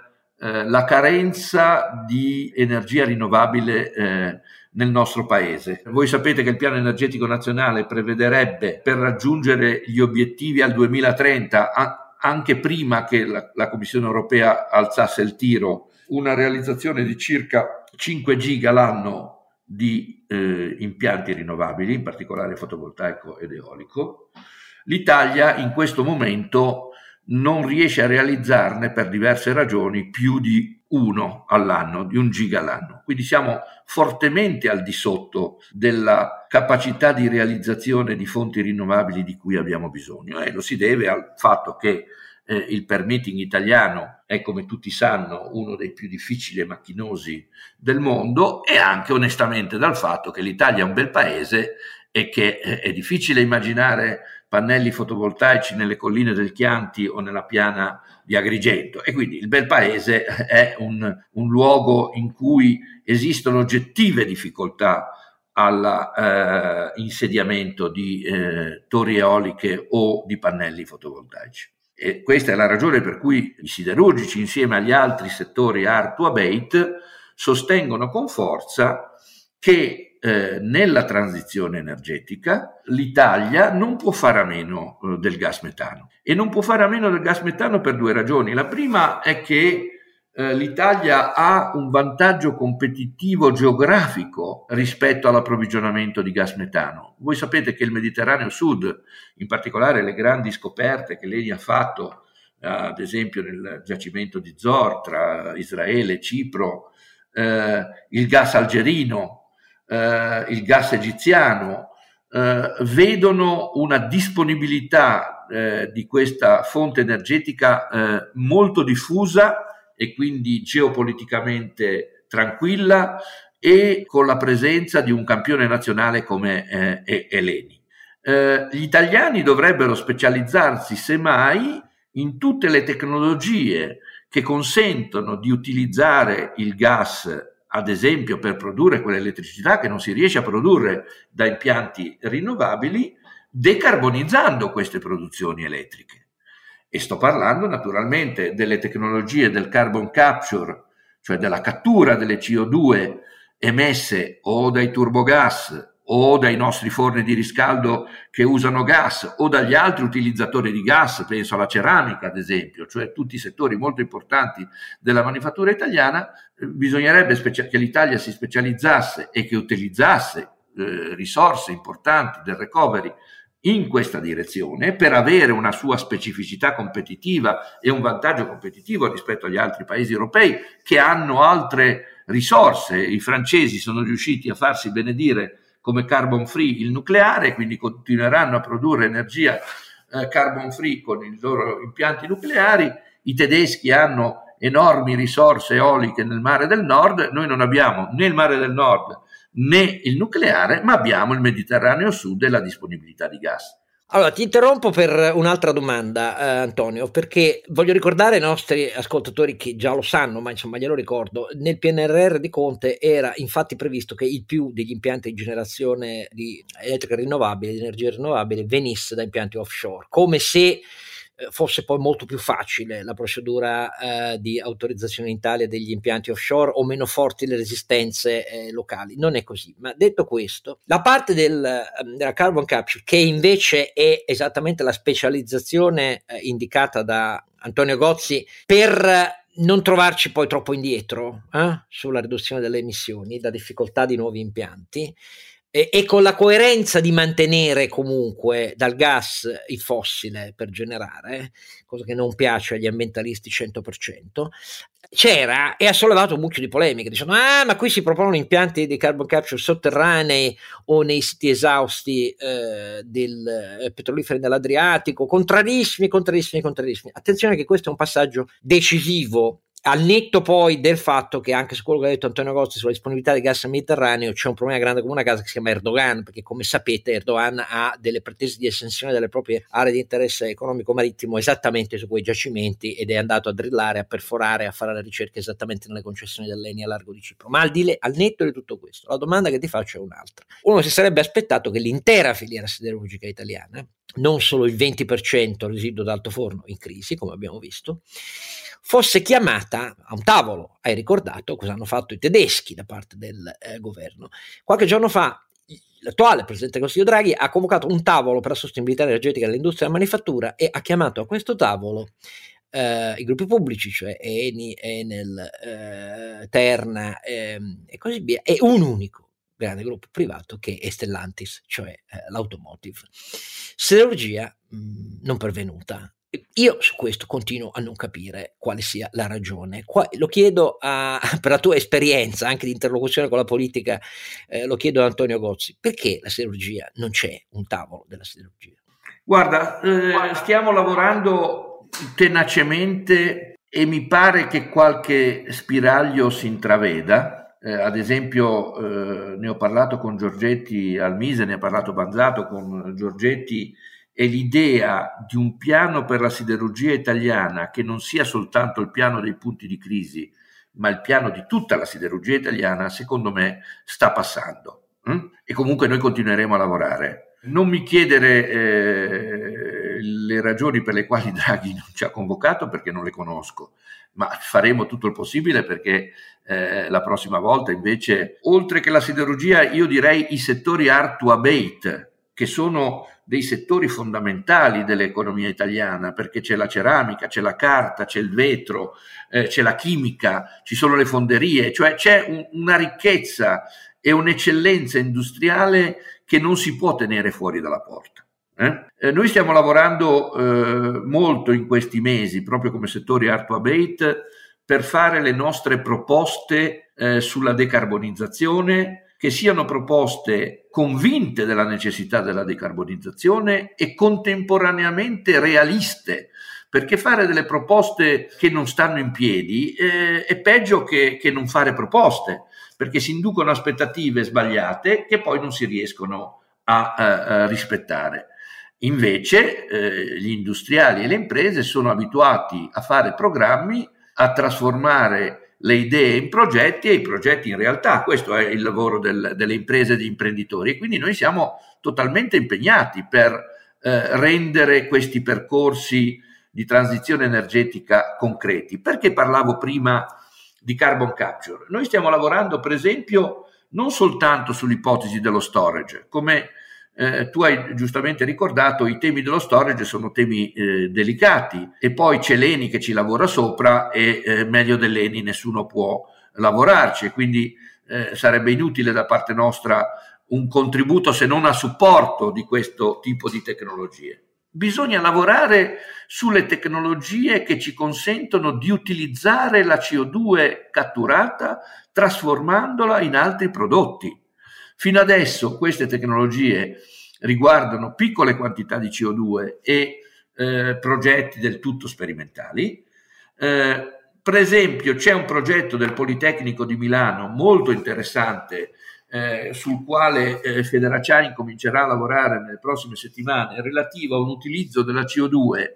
la carenza di energia rinnovabile eh, nel nostro paese. Voi sapete che il piano energetico nazionale prevederebbe per raggiungere gli obiettivi al 2030, a, anche prima che la, la Commissione europea alzasse il tiro, una realizzazione di circa 5 giga l'anno di eh, impianti rinnovabili, in particolare fotovoltaico ed eolico. L'Italia in questo momento non riesce a realizzarne per diverse ragioni più di uno all'anno, di un giga all'anno. Quindi siamo fortemente al di sotto della capacità di realizzazione di fonti rinnovabili di cui abbiamo bisogno e lo si deve al fatto che eh, il permitting italiano è, come tutti sanno, uno dei più difficili e macchinosi del mondo e anche onestamente dal fatto che l'Italia è un bel paese e che eh, è difficile immaginare pannelli fotovoltaici nelle colline del Chianti o nella piana di Agrigento e quindi il bel paese è un, un luogo in cui esistono oggettive difficoltà all'insediamento eh, di eh, torri eoliche o di pannelli fotovoltaici. E questa è la ragione per cui i siderurgici, insieme agli altri settori art to abate, sostengono con forza che eh, nella transizione energetica l'Italia non può fare a meno eh, del gas metano e non può fare a meno del gas metano per due ragioni. La prima è che eh, l'Italia ha un vantaggio competitivo geografico rispetto all'approvvigionamento di gas metano. Voi sapete che il Mediterraneo Sud, in particolare le grandi scoperte che lei ha fatto, ad esempio nel giacimento di Zor tra Israele e Cipro, eh, il gas algerino, eh, il gas egiziano, eh, vedono una disponibilità eh, di questa fonte energetica eh, molto diffusa e quindi geopoliticamente tranquilla e con la presenza di un campione nazionale come eh, Eleni. Eh, gli italiani dovrebbero specializzarsi semmai in tutte le tecnologie che consentono di utilizzare il gas, ad esempio per produrre quell'elettricità che non si riesce a produrre da impianti rinnovabili, decarbonizzando queste produzioni elettriche. E sto parlando naturalmente delle tecnologie del carbon capture, cioè della cattura delle CO2 emesse o dai turbogas o dai nostri forni di riscaldo che usano gas o dagli altri utilizzatori di gas, penso alla ceramica ad esempio, cioè tutti i settori molto importanti della manifattura italiana, bisognerebbe specia- che l'Italia si specializzasse e che utilizzasse eh, risorse importanti del recovery in questa direzione per avere una sua specificità competitiva e un vantaggio competitivo rispetto agli altri paesi europei che hanno altre risorse. I francesi sono riusciti a farsi benedire come carbon free il nucleare, quindi continueranno a produrre energia eh, carbon free con i loro impianti nucleari. I tedeschi hanno enormi risorse eoliche nel mare del nord, noi non abbiamo né il mare del nord né il nucleare, ma abbiamo il Mediterraneo Sud e la disponibilità di gas. Allora, ti interrompo per un'altra domanda, eh, Antonio, perché voglio ricordare ai nostri ascoltatori che già lo sanno, ma insomma glielo ricordo, nel PNRR di Conte era infatti previsto che il più degli impianti di generazione di elettrica rinnovabile, di energia rinnovabile, venisse da impianti offshore, come se fosse poi molto più facile la procedura eh, di autorizzazione in Italia degli impianti offshore o meno forti le resistenze eh, locali. Non è così. Ma detto questo, la parte del, ehm, della carbon capture, che invece è esattamente la specializzazione eh, indicata da Antonio Gozzi per non trovarci poi troppo indietro eh, sulla riduzione delle emissioni da difficoltà di nuovi impianti, e, e, con la coerenza di mantenere comunque dal gas il fossile per generare, cosa che non piace agli ambientalisti 100%, c'era e ha sollevato un mucchio di polemiche dicendo ah ma qui si propone impianti di carbon capture sotterranei o nei siti esausti eh, del eh, petroliferi dell'Adriatico contrarissimi, contrarissimi, contrarissimi. Attenzione che questo è un passaggio decisivo al netto poi del fatto che anche su quello che ha detto Antonio Costi sulla disponibilità di gas mediterraneo c'è un problema grande come una casa che si chiama Erdogan, perché come sapete Erdogan ha delle pretese di estensione delle proprie aree di interesse economico marittimo esattamente su quei giacimenti ed è andato a drillare, a perforare, a fare le ricerche esattamente nelle concessioni dell'Eni a largo di Cipro. Ma al, di le, al netto di tutto questo, la domanda che ti faccio è un'altra. Uno si sarebbe aspettato che l'intera filiera siderurgica italiana, non solo il 20% residuo d'alto forno in crisi, come abbiamo visto, fosse chiamata a un tavolo. Hai ricordato cosa hanno fatto i tedeschi da parte del eh, governo. Qualche giorno fa l'attuale Presidente del Consiglio Draghi ha convocato un tavolo per la sostenibilità energetica dell'industria della manifattura e ha chiamato a questo tavolo eh, i gruppi pubblici, cioè Eni, Enel, eh, Terna ehm, e così via, e un unico grande gruppo privato che è Stellantis, cioè eh, l'automotive. Siderurgia mh, non pervenuta, io su questo continuo a non capire quale sia la ragione. Qua, lo chiedo a, (laughs) per la tua esperienza anche di interlocuzione con la politica, eh, lo chiedo a Antonio Gozzi, perché la siderurgia non c'è un tavolo della siderurgia? Guarda, eh, stiamo lavorando tenacemente e mi pare che qualche spiraglio si intraveda. Eh, ad esempio, eh, ne ho parlato con Giorgetti al Mise, ne ha parlato Banzato con Giorgetti e l'idea di un piano per la siderurgia italiana che non sia soltanto il piano dei punti di crisi, ma il piano di tutta la siderurgia italiana, secondo me sta passando. Hm? E comunque noi continueremo a lavorare. Non mi chiedere eh, le ragioni per le quali (laughs) Draghi non ci ha convocato perché non le conosco, ma faremo tutto il possibile perché eh, la prossima volta invece, oltre che la siderurgia, io direi i settori art to abate, che sono dei settori fondamentali dell'economia italiana, perché c'è la ceramica, c'è la carta, c'è il vetro, eh, c'è la chimica, ci sono le fonderie, cioè c'è un, una ricchezza e un'eccellenza industriale che non si può tenere fuori dalla porta. Eh? Eh, noi stiamo lavorando eh, molto in questi mesi, proprio come settori Art to Abate, per fare le nostre proposte eh, sulla decarbonizzazione, che siano proposte convinte della necessità della decarbonizzazione e contemporaneamente realiste, perché fare delle proposte che non stanno in piedi eh, è peggio che, che non fare proposte perché si inducono aspettative sbagliate che poi non si riescono a, a, a rispettare. Invece eh, gli industriali e le imprese sono abituati a fare programmi, a trasformare le idee in progetti e i progetti in realtà. Questo è il lavoro del, delle imprese e degli imprenditori e quindi noi siamo totalmente impegnati per eh, rendere questi percorsi di transizione energetica concreti. Perché parlavo prima di carbon capture? Noi stiamo lavorando per esempio non soltanto sull'ipotesi dello storage, come eh, tu hai giustamente ricordato, i temi dello storage sono temi eh, delicati e poi c'è l'ENI che ci lavora sopra e eh, meglio dell'ENI nessuno può lavorarci, quindi eh, sarebbe inutile da parte nostra un contributo se non a supporto di questo tipo di tecnologie. Bisogna lavorare sulle tecnologie che ci consentono di utilizzare la CO2 catturata trasformandola in altri prodotti. Fino adesso queste tecnologie riguardano piccole quantità di CO2 e eh, progetti del tutto sperimentali. Eh, per esempio c'è un progetto del Politecnico di Milano molto interessante eh, sul quale eh, Federacciani comincerà a lavorare nelle prossime settimane relativo a un utilizzo della CO2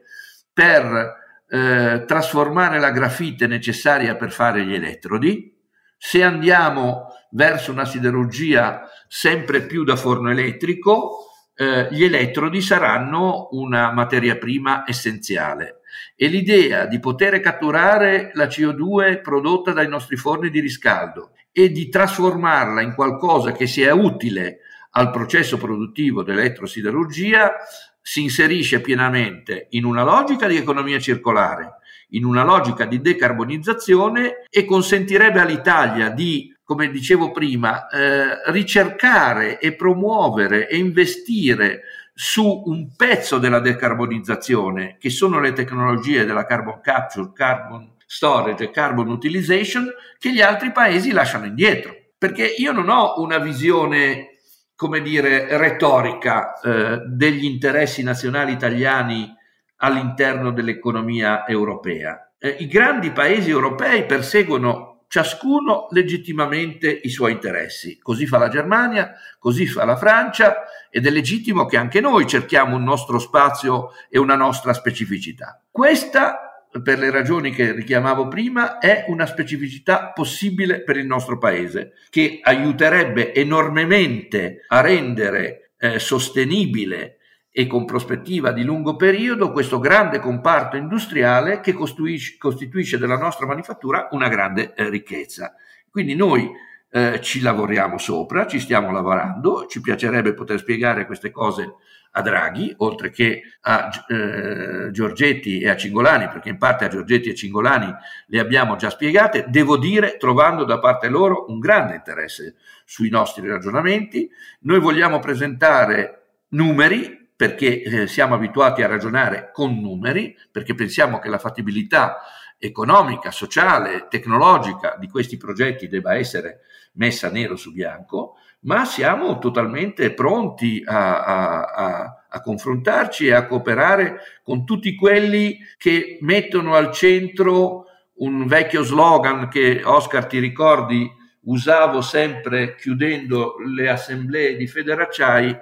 per eh, trasformare la grafite necessaria per fare gli elettrodi. Se andiamo verso una siderurgia sempre più da forno elettrico, eh, gli elettrodi saranno una materia prima essenziale. E l'idea di poter catturare la CO2 prodotta dai nostri forni di riscaldo e di trasformarla in qualcosa che sia utile al processo produttivo dell'elettrosiderurgia si inserisce pienamente in una logica di economia circolare, in una logica di decarbonizzazione e consentirebbe all'Italia di come dicevo prima, eh, ricercare e promuovere e investire su un pezzo della decarbonizzazione, che sono le tecnologie della carbon capture, carbon storage e carbon utilization, che gli altri paesi lasciano indietro. Perché io non ho una visione, come dire, retorica eh, degli interessi nazionali italiani all'interno dell'economia europea. Eh, I grandi paesi europei perseguono ciascuno legittimamente i suoi interessi. Così fa la Germania, così fa la Francia ed è legittimo che anche noi cerchiamo un nostro spazio e una nostra specificità. Questa, per le ragioni che richiamavo prima, è una specificità possibile per il nostro Paese, che aiuterebbe enormemente a rendere eh, sostenibile e con prospettiva di lungo periodo questo grande comparto industriale che costituisce, costituisce della nostra manifattura una grande eh, ricchezza. Quindi noi eh, ci lavoriamo sopra, ci stiamo lavorando, ci piacerebbe poter spiegare queste cose a Draghi, oltre che a eh, Giorgetti e a Cingolani, perché in parte a Giorgetti e Cingolani le abbiamo già spiegate, devo dire trovando da parte loro un grande interesse sui nostri ragionamenti. Noi vogliamo presentare numeri perché eh, siamo abituati a ragionare con numeri, perché pensiamo che la fattibilità economica, sociale, tecnologica di questi progetti debba essere messa nero su bianco, ma siamo totalmente pronti a, a, a, a confrontarci e a cooperare con tutti quelli che mettono al centro un vecchio slogan che Oscar ti ricordi? Usavo sempre chiudendo le assemblee di Federacciai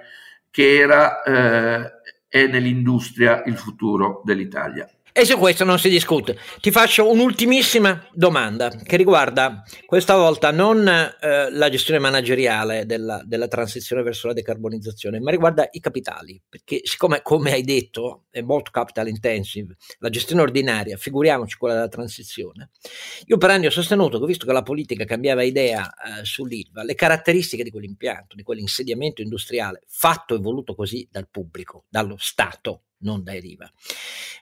che era eh, è nell'industria il futuro dell'Italia. E su questo non si discute. Ti faccio un'ultimissima domanda che riguarda questa volta non eh, la gestione manageriale della, della, transizione verso la decarbonizzazione, ma riguarda i capitali, perché siccome, come hai detto, è molto capital intensive, la gestione ordinaria, figuriamoci quella della transizione, io per anni ho sostenuto che visto che la politica cambiava idea eh, sull'ILVA, le caratteristiche di quell'impianto, di quell'insediamento industriale, fatto e voluto così dal pubblico, dallo Stato, non dai riva.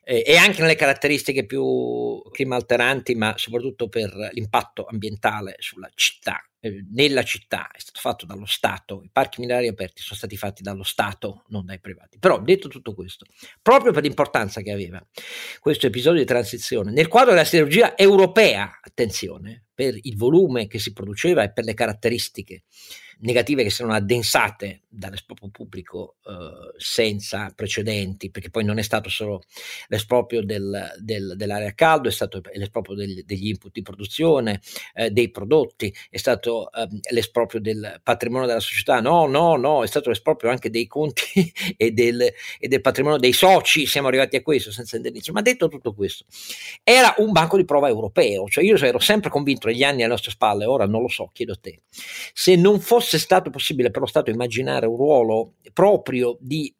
Eh, e anche nelle caratteristiche più climalteranti, ma soprattutto per l'impatto ambientale sulla città. Eh, nella città è stato fatto dallo Stato, i parchi minerari aperti sono stati fatti dallo Stato, non dai privati. Però, detto tutto questo, proprio per l'importanza che aveva questo episodio di transizione, nel quadro della siderurgia europea, attenzione, per il volume che si produceva e per le caratteristiche negative che si sono addensate dall'esproprio pubblico eh, senza precedenti, perché poi non è stato solo l'esproprio del, del, dell'area a caldo, è stato l'esproprio del, degli input di produzione, eh, dei prodotti, è stato eh, l'esproprio del patrimonio della società, no, no, no, è stato l'esproprio anche dei conti (laughs) e del, e del patrimonio dei soci, siamo arrivati a questo senza indennizzo, ma detto tutto questo, era un banco di prova europeo, cioè io ero sempre convinto negli anni alle nostre spalle, ora non lo so, chiedo a te, se non fosse stato possibile per lo Stato immaginare un ruolo proprio di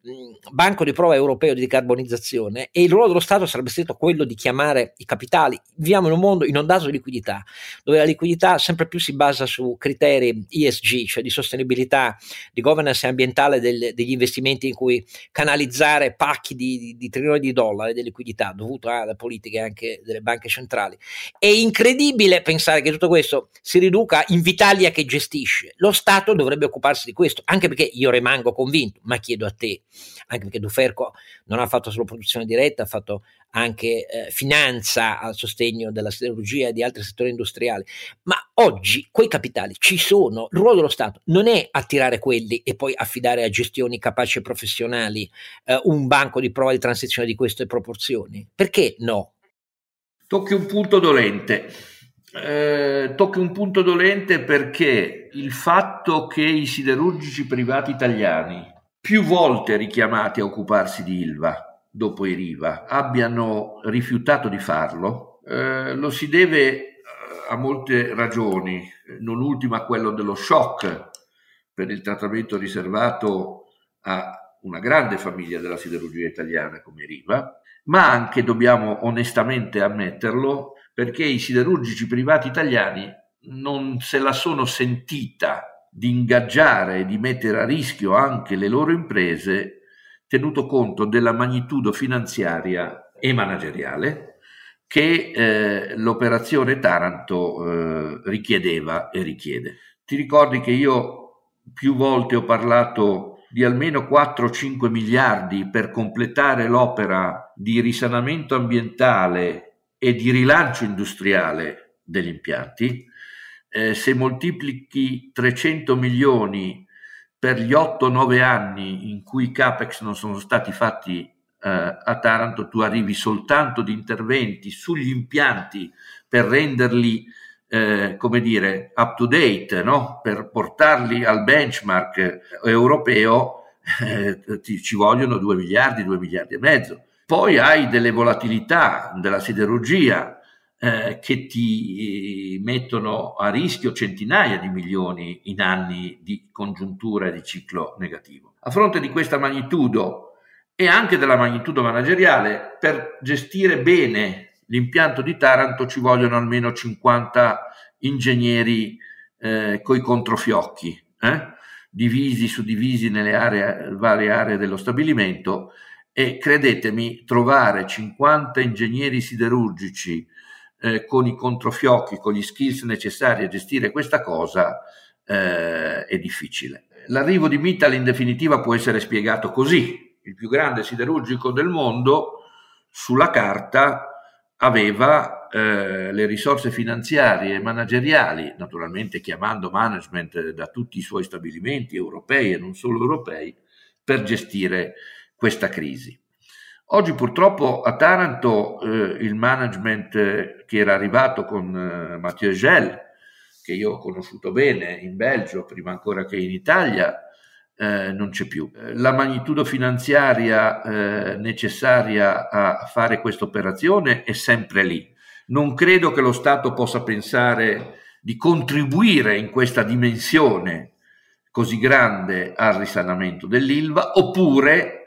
banco di prova europeo di decarbonizzazione e il ruolo dello Stato sarebbe stato quello di chiamare i capitali. Viviamo in un mondo inondato di liquidità, dove la liquidità sempre più si basa su criteri ESG, cioè di sostenibilità, di governance ambientale del, degli investimenti in cui canalizzare pacchi di, di, di trilioni di dollari di liquidità dovuto alle politiche anche delle banche centrali. È incredibile pensare che tutto questo si riduca in Vitalia che gestisce. Lo Stato dovrebbe occuparsi di questo, anche perché io rimango convinto, ma chiedo a te, anche perché Duferco non ha fatto solo produzione diretta, ha fatto anche eh, finanza al sostegno della siderurgia e di altri settori industriali, ma oggi quei capitali ci sono, il ruolo dello Stato non è attirare quelli e poi affidare a gestioni capaci e professionali eh, un banco di prova di transizione di queste proporzioni, perché no? Tocchi un punto dolente. Eh, tocchi un punto dolente perché il fatto che i siderurgici privati italiani, più volte richiamati a occuparsi di Ilva dopo i Riva, abbiano rifiutato di farlo, eh, lo si deve eh, a molte ragioni, non ultima quello dello shock per il trattamento riservato a una grande famiglia della siderurgia italiana come Riva, ma anche, dobbiamo onestamente ammetterlo, perché i siderurgici privati italiani non se la sono sentita di ingaggiare e di mettere a rischio anche le loro imprese, tenuto conto della magnitudo finanziaria e manageriale che eh, l'operazione Taranto eh, richiedeva e richiede. Ti ricordi che io più volte ho parlato di almeno 4-5 miliardi per completare l'opera di risanamento ambientale e di rilancio industriale degli impianti, eh, se moltiplichi 300 milioni per gli 8-9 anni in cui i CAPEX non sono stati fatti eh, a Taranto, tu arrivi soltanto di interventi sugli impianti per renderli eh, come dire, up to date, no? per portarli al benchmark europeo (laughs) eh, ti, ci vogliono 2 miliardi, 2 miliardi e mezzo. Poi hai delle volatilità della siderurgia eh, che ti eh, mettono a rischio centinaia di milioni in anni di congiuntura e di ciclo negativo. A fronte di questa magnitudo e anche della magnitudo manageriale, per gestire bene l'impianto di Taranto ci vogliono almeno 50 ingegneri eh, coi controfiocchi, eh? divisi, suddivisi nelle aree, varie aree dello stabilimento e credetemi, trovare 50 ingegneri siderurgici eh, con i controfiocchi, con gli skills necessari a gestire questa cosa eh, è difficile. L'arrivo di Mittal in definitiva può essere spiegato così. Il più grande siderurgico del mondo sulla carta aveva eh, le risorse finanziarie e manageriali, naturalmente chiamando management da tutti i suoi stabilimenti europei e non solo europei, per gestire questa crisi. Oggi purtroppo a Taranto eh, il management eh, che era arrivato con eh, Mathieu Gel, che io ho conosciuto bene in Belgio, prima ancora che in Italia, eh, non c'è più. Eh, la magnitudo finanziaria necessaria a fare questa operazione è sempre lì. Non credo che lo Stato possa pensare di contribuire in questa dimensione così grande al risanamento dell'ILVA, oppure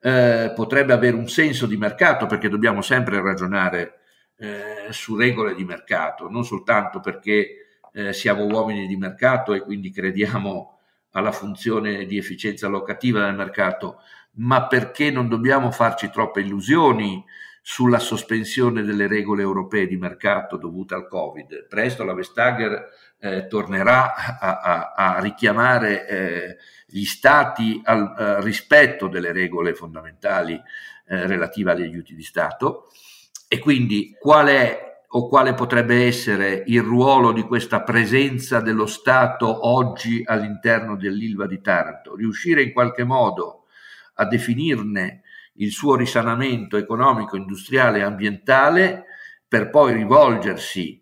eh, potrebbe avere un senso di mercato, perché dobbiamo sempre ragionare eh, su regole di mercato, non soltanto perché eh, siamo uomini di mercato e quindi crediamo alla funzione di efficienza locativa del mercato, ma perché non dobbiamo farci troppe illusioni sulla sospensione delle regole europee di mercato dovute al Covid. Presto la Vestager eh, tornerà a, a, a richiamare eh, gli stati al eh, rispetto delle regole fondamentali eh, relative agli aiuti di Stato. E quindi qual è o quale potrebbe essere il ruolo di questa presenza dello Stato oggi all'interno dell'Ilva di Taranto, riuscire in qualche modo a definirne il suo risanamento economico, industriale e ambientale per poi rivolgersi,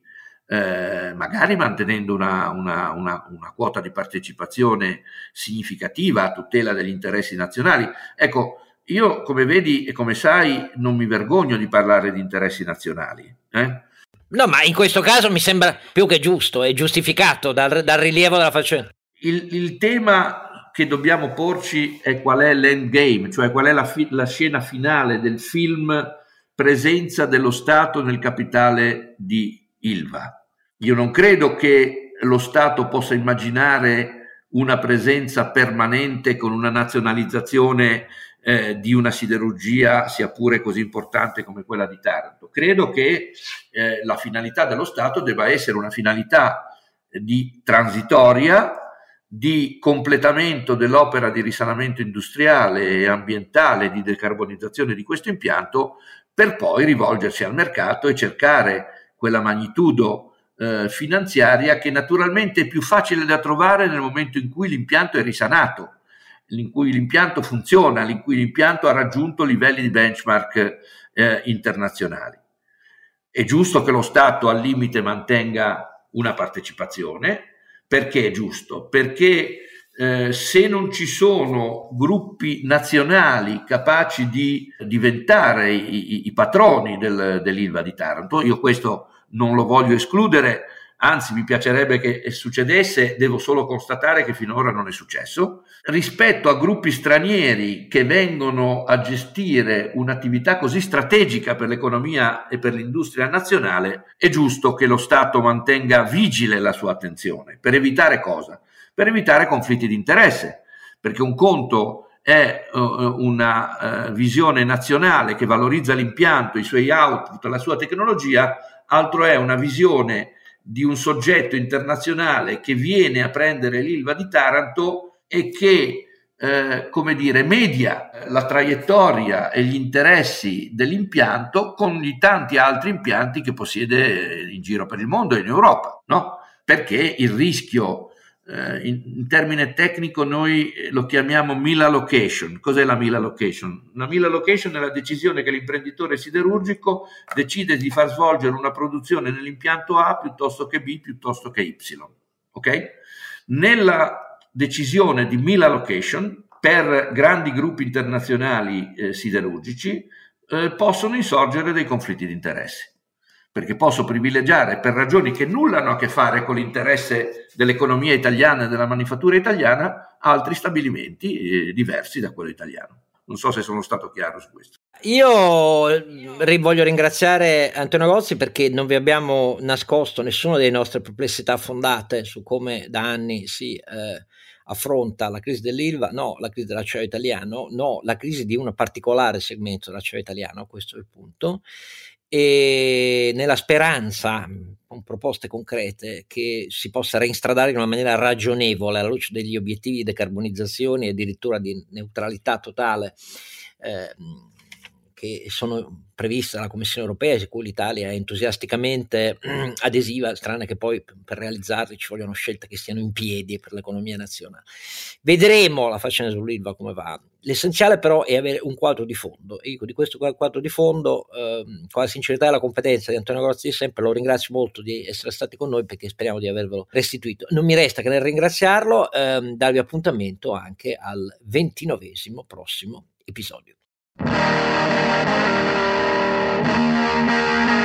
eh, magari mantenendo una, una, una, una, quota di partecipazione significativa a tutela degli interessi nazionali. Ecco, io come vedi e come sai non mi vergogno di parlare di interessi nazionali. Eh? No, ma in questo caso mi sembra più che giusto e giustificato dal, dal rilievo della faccenda. Il, il, tema che dobbiamo porci è qual è l'endgame, cioè qual è la, fi- la scena finale del film Presenza dello Stato nel capitale di Ilva. Io non credo che lo Stato possa immaginare una presenza permanente con una nazionalizzazione eh, di una siderurgia sia pure così importante come quella di Taranto. Credo che eh, la finalità dello Stato debba essere una finalità di transitoria, di completamento dell'opera di risanamento industriale e ambientale, di decarbonizzazione di questo impianto, per poi rivolgersi al mercato e cercare quella magnitudo eh, finanziaria che naturalmente è più facile da trovare nel momento in cui l'impianto è risanato in cui l'impianto funziona, in cui l'impianto ha raggiunto livelli di benchmark eh, internazionali. È giusto che lo Stato al limite mantenga una partecipazione, perché è giusto? Perché eh, se non ci sono gruppi nazionali capaci di diventare i, i, i patroni del, dell'Ilva di Taranto, io questo non lo voglio escludere, anzi mi piacerebbe che succedesse, devo solo constatare che finora non è successo, rispetto a gruppi stranieri che vengono a gestire un'attività così strategica per l'economia e per l'industria nazionale, è giusto che lo Stato mantenga vigile la sua attenzione. Per evitare cosa? Per evitare conflitti di interesse, perché un conto è uh, una uh, visione nazionale che valorizza l'impianto, i suoi output, la sua tecnologia, altro è una visione di un soggetto internazionale che viene a prendere l'Ilva di Taranto e che eh, come dire, media la traiettoria e gli interessi dell'impianto con gli tanti altri impianti che possiede in giro per il mondo e in Europa, no? Perché il rischio eh, in, in, termine tecnico noi lo chiamiamo meal allocation. Cos'è la meal allocation? La meal allocation è la decisione che l'imprenditore siderurgico decide di far svolgere una produzione nell'impianto A piuttosto che B piuttosto che Y. Ok? Nella decisione di meal allocation per grandi gruppi internazionali eh, siderurgici eh, possono insorgere dei conflitti di interesse perché posso privilegiare per ragioni che nulla hanno a che fare con l'interesse dell'economia italiana e della manifattura italiana altri stabilimenti eh, diversi da quello italiano. Non so se sono stato chiaro su questo. Io eh, voglio ringraziare Antonio Gozzi perché non vi abbiamo nascosto nessuna delle nostre perplessità fondate su come da anni si eh, affronta la crisi dell'ILVA, no, la crisi dell'acciaio italiano, no, la crisi di un particolare segmento dell'acciaio italiano, questo è il punto e nella speranza, con proposte concrete, che si possa reinstradare in una maniera ragionevole alla luce degli obiettivi di decarbonizzazione e addirittura di neutralità totale eh, che sono previste dalla Commissione europea, su cui l'Italia è entusiasticamente (clears throat) adesiva, strana che poi per realizzarli ci vogliono scelte che stiano in piedi per l'economia nazionale. Vedremo la faccenda sull'ILVA come va. L'essenziale però è avere un quadro di fondo. E dico di questo quadro di fondo, eh, con la sincerità e la competenza di Antonio Grozzi di sempre, lo ringrazio molto di essere stati con noi perché speriamo di avervelo restituito. Non mi resta che nel ringraziarlo, ehm, darvi appuntamento anche al ventinovesimo prossimo episodio. Thank you.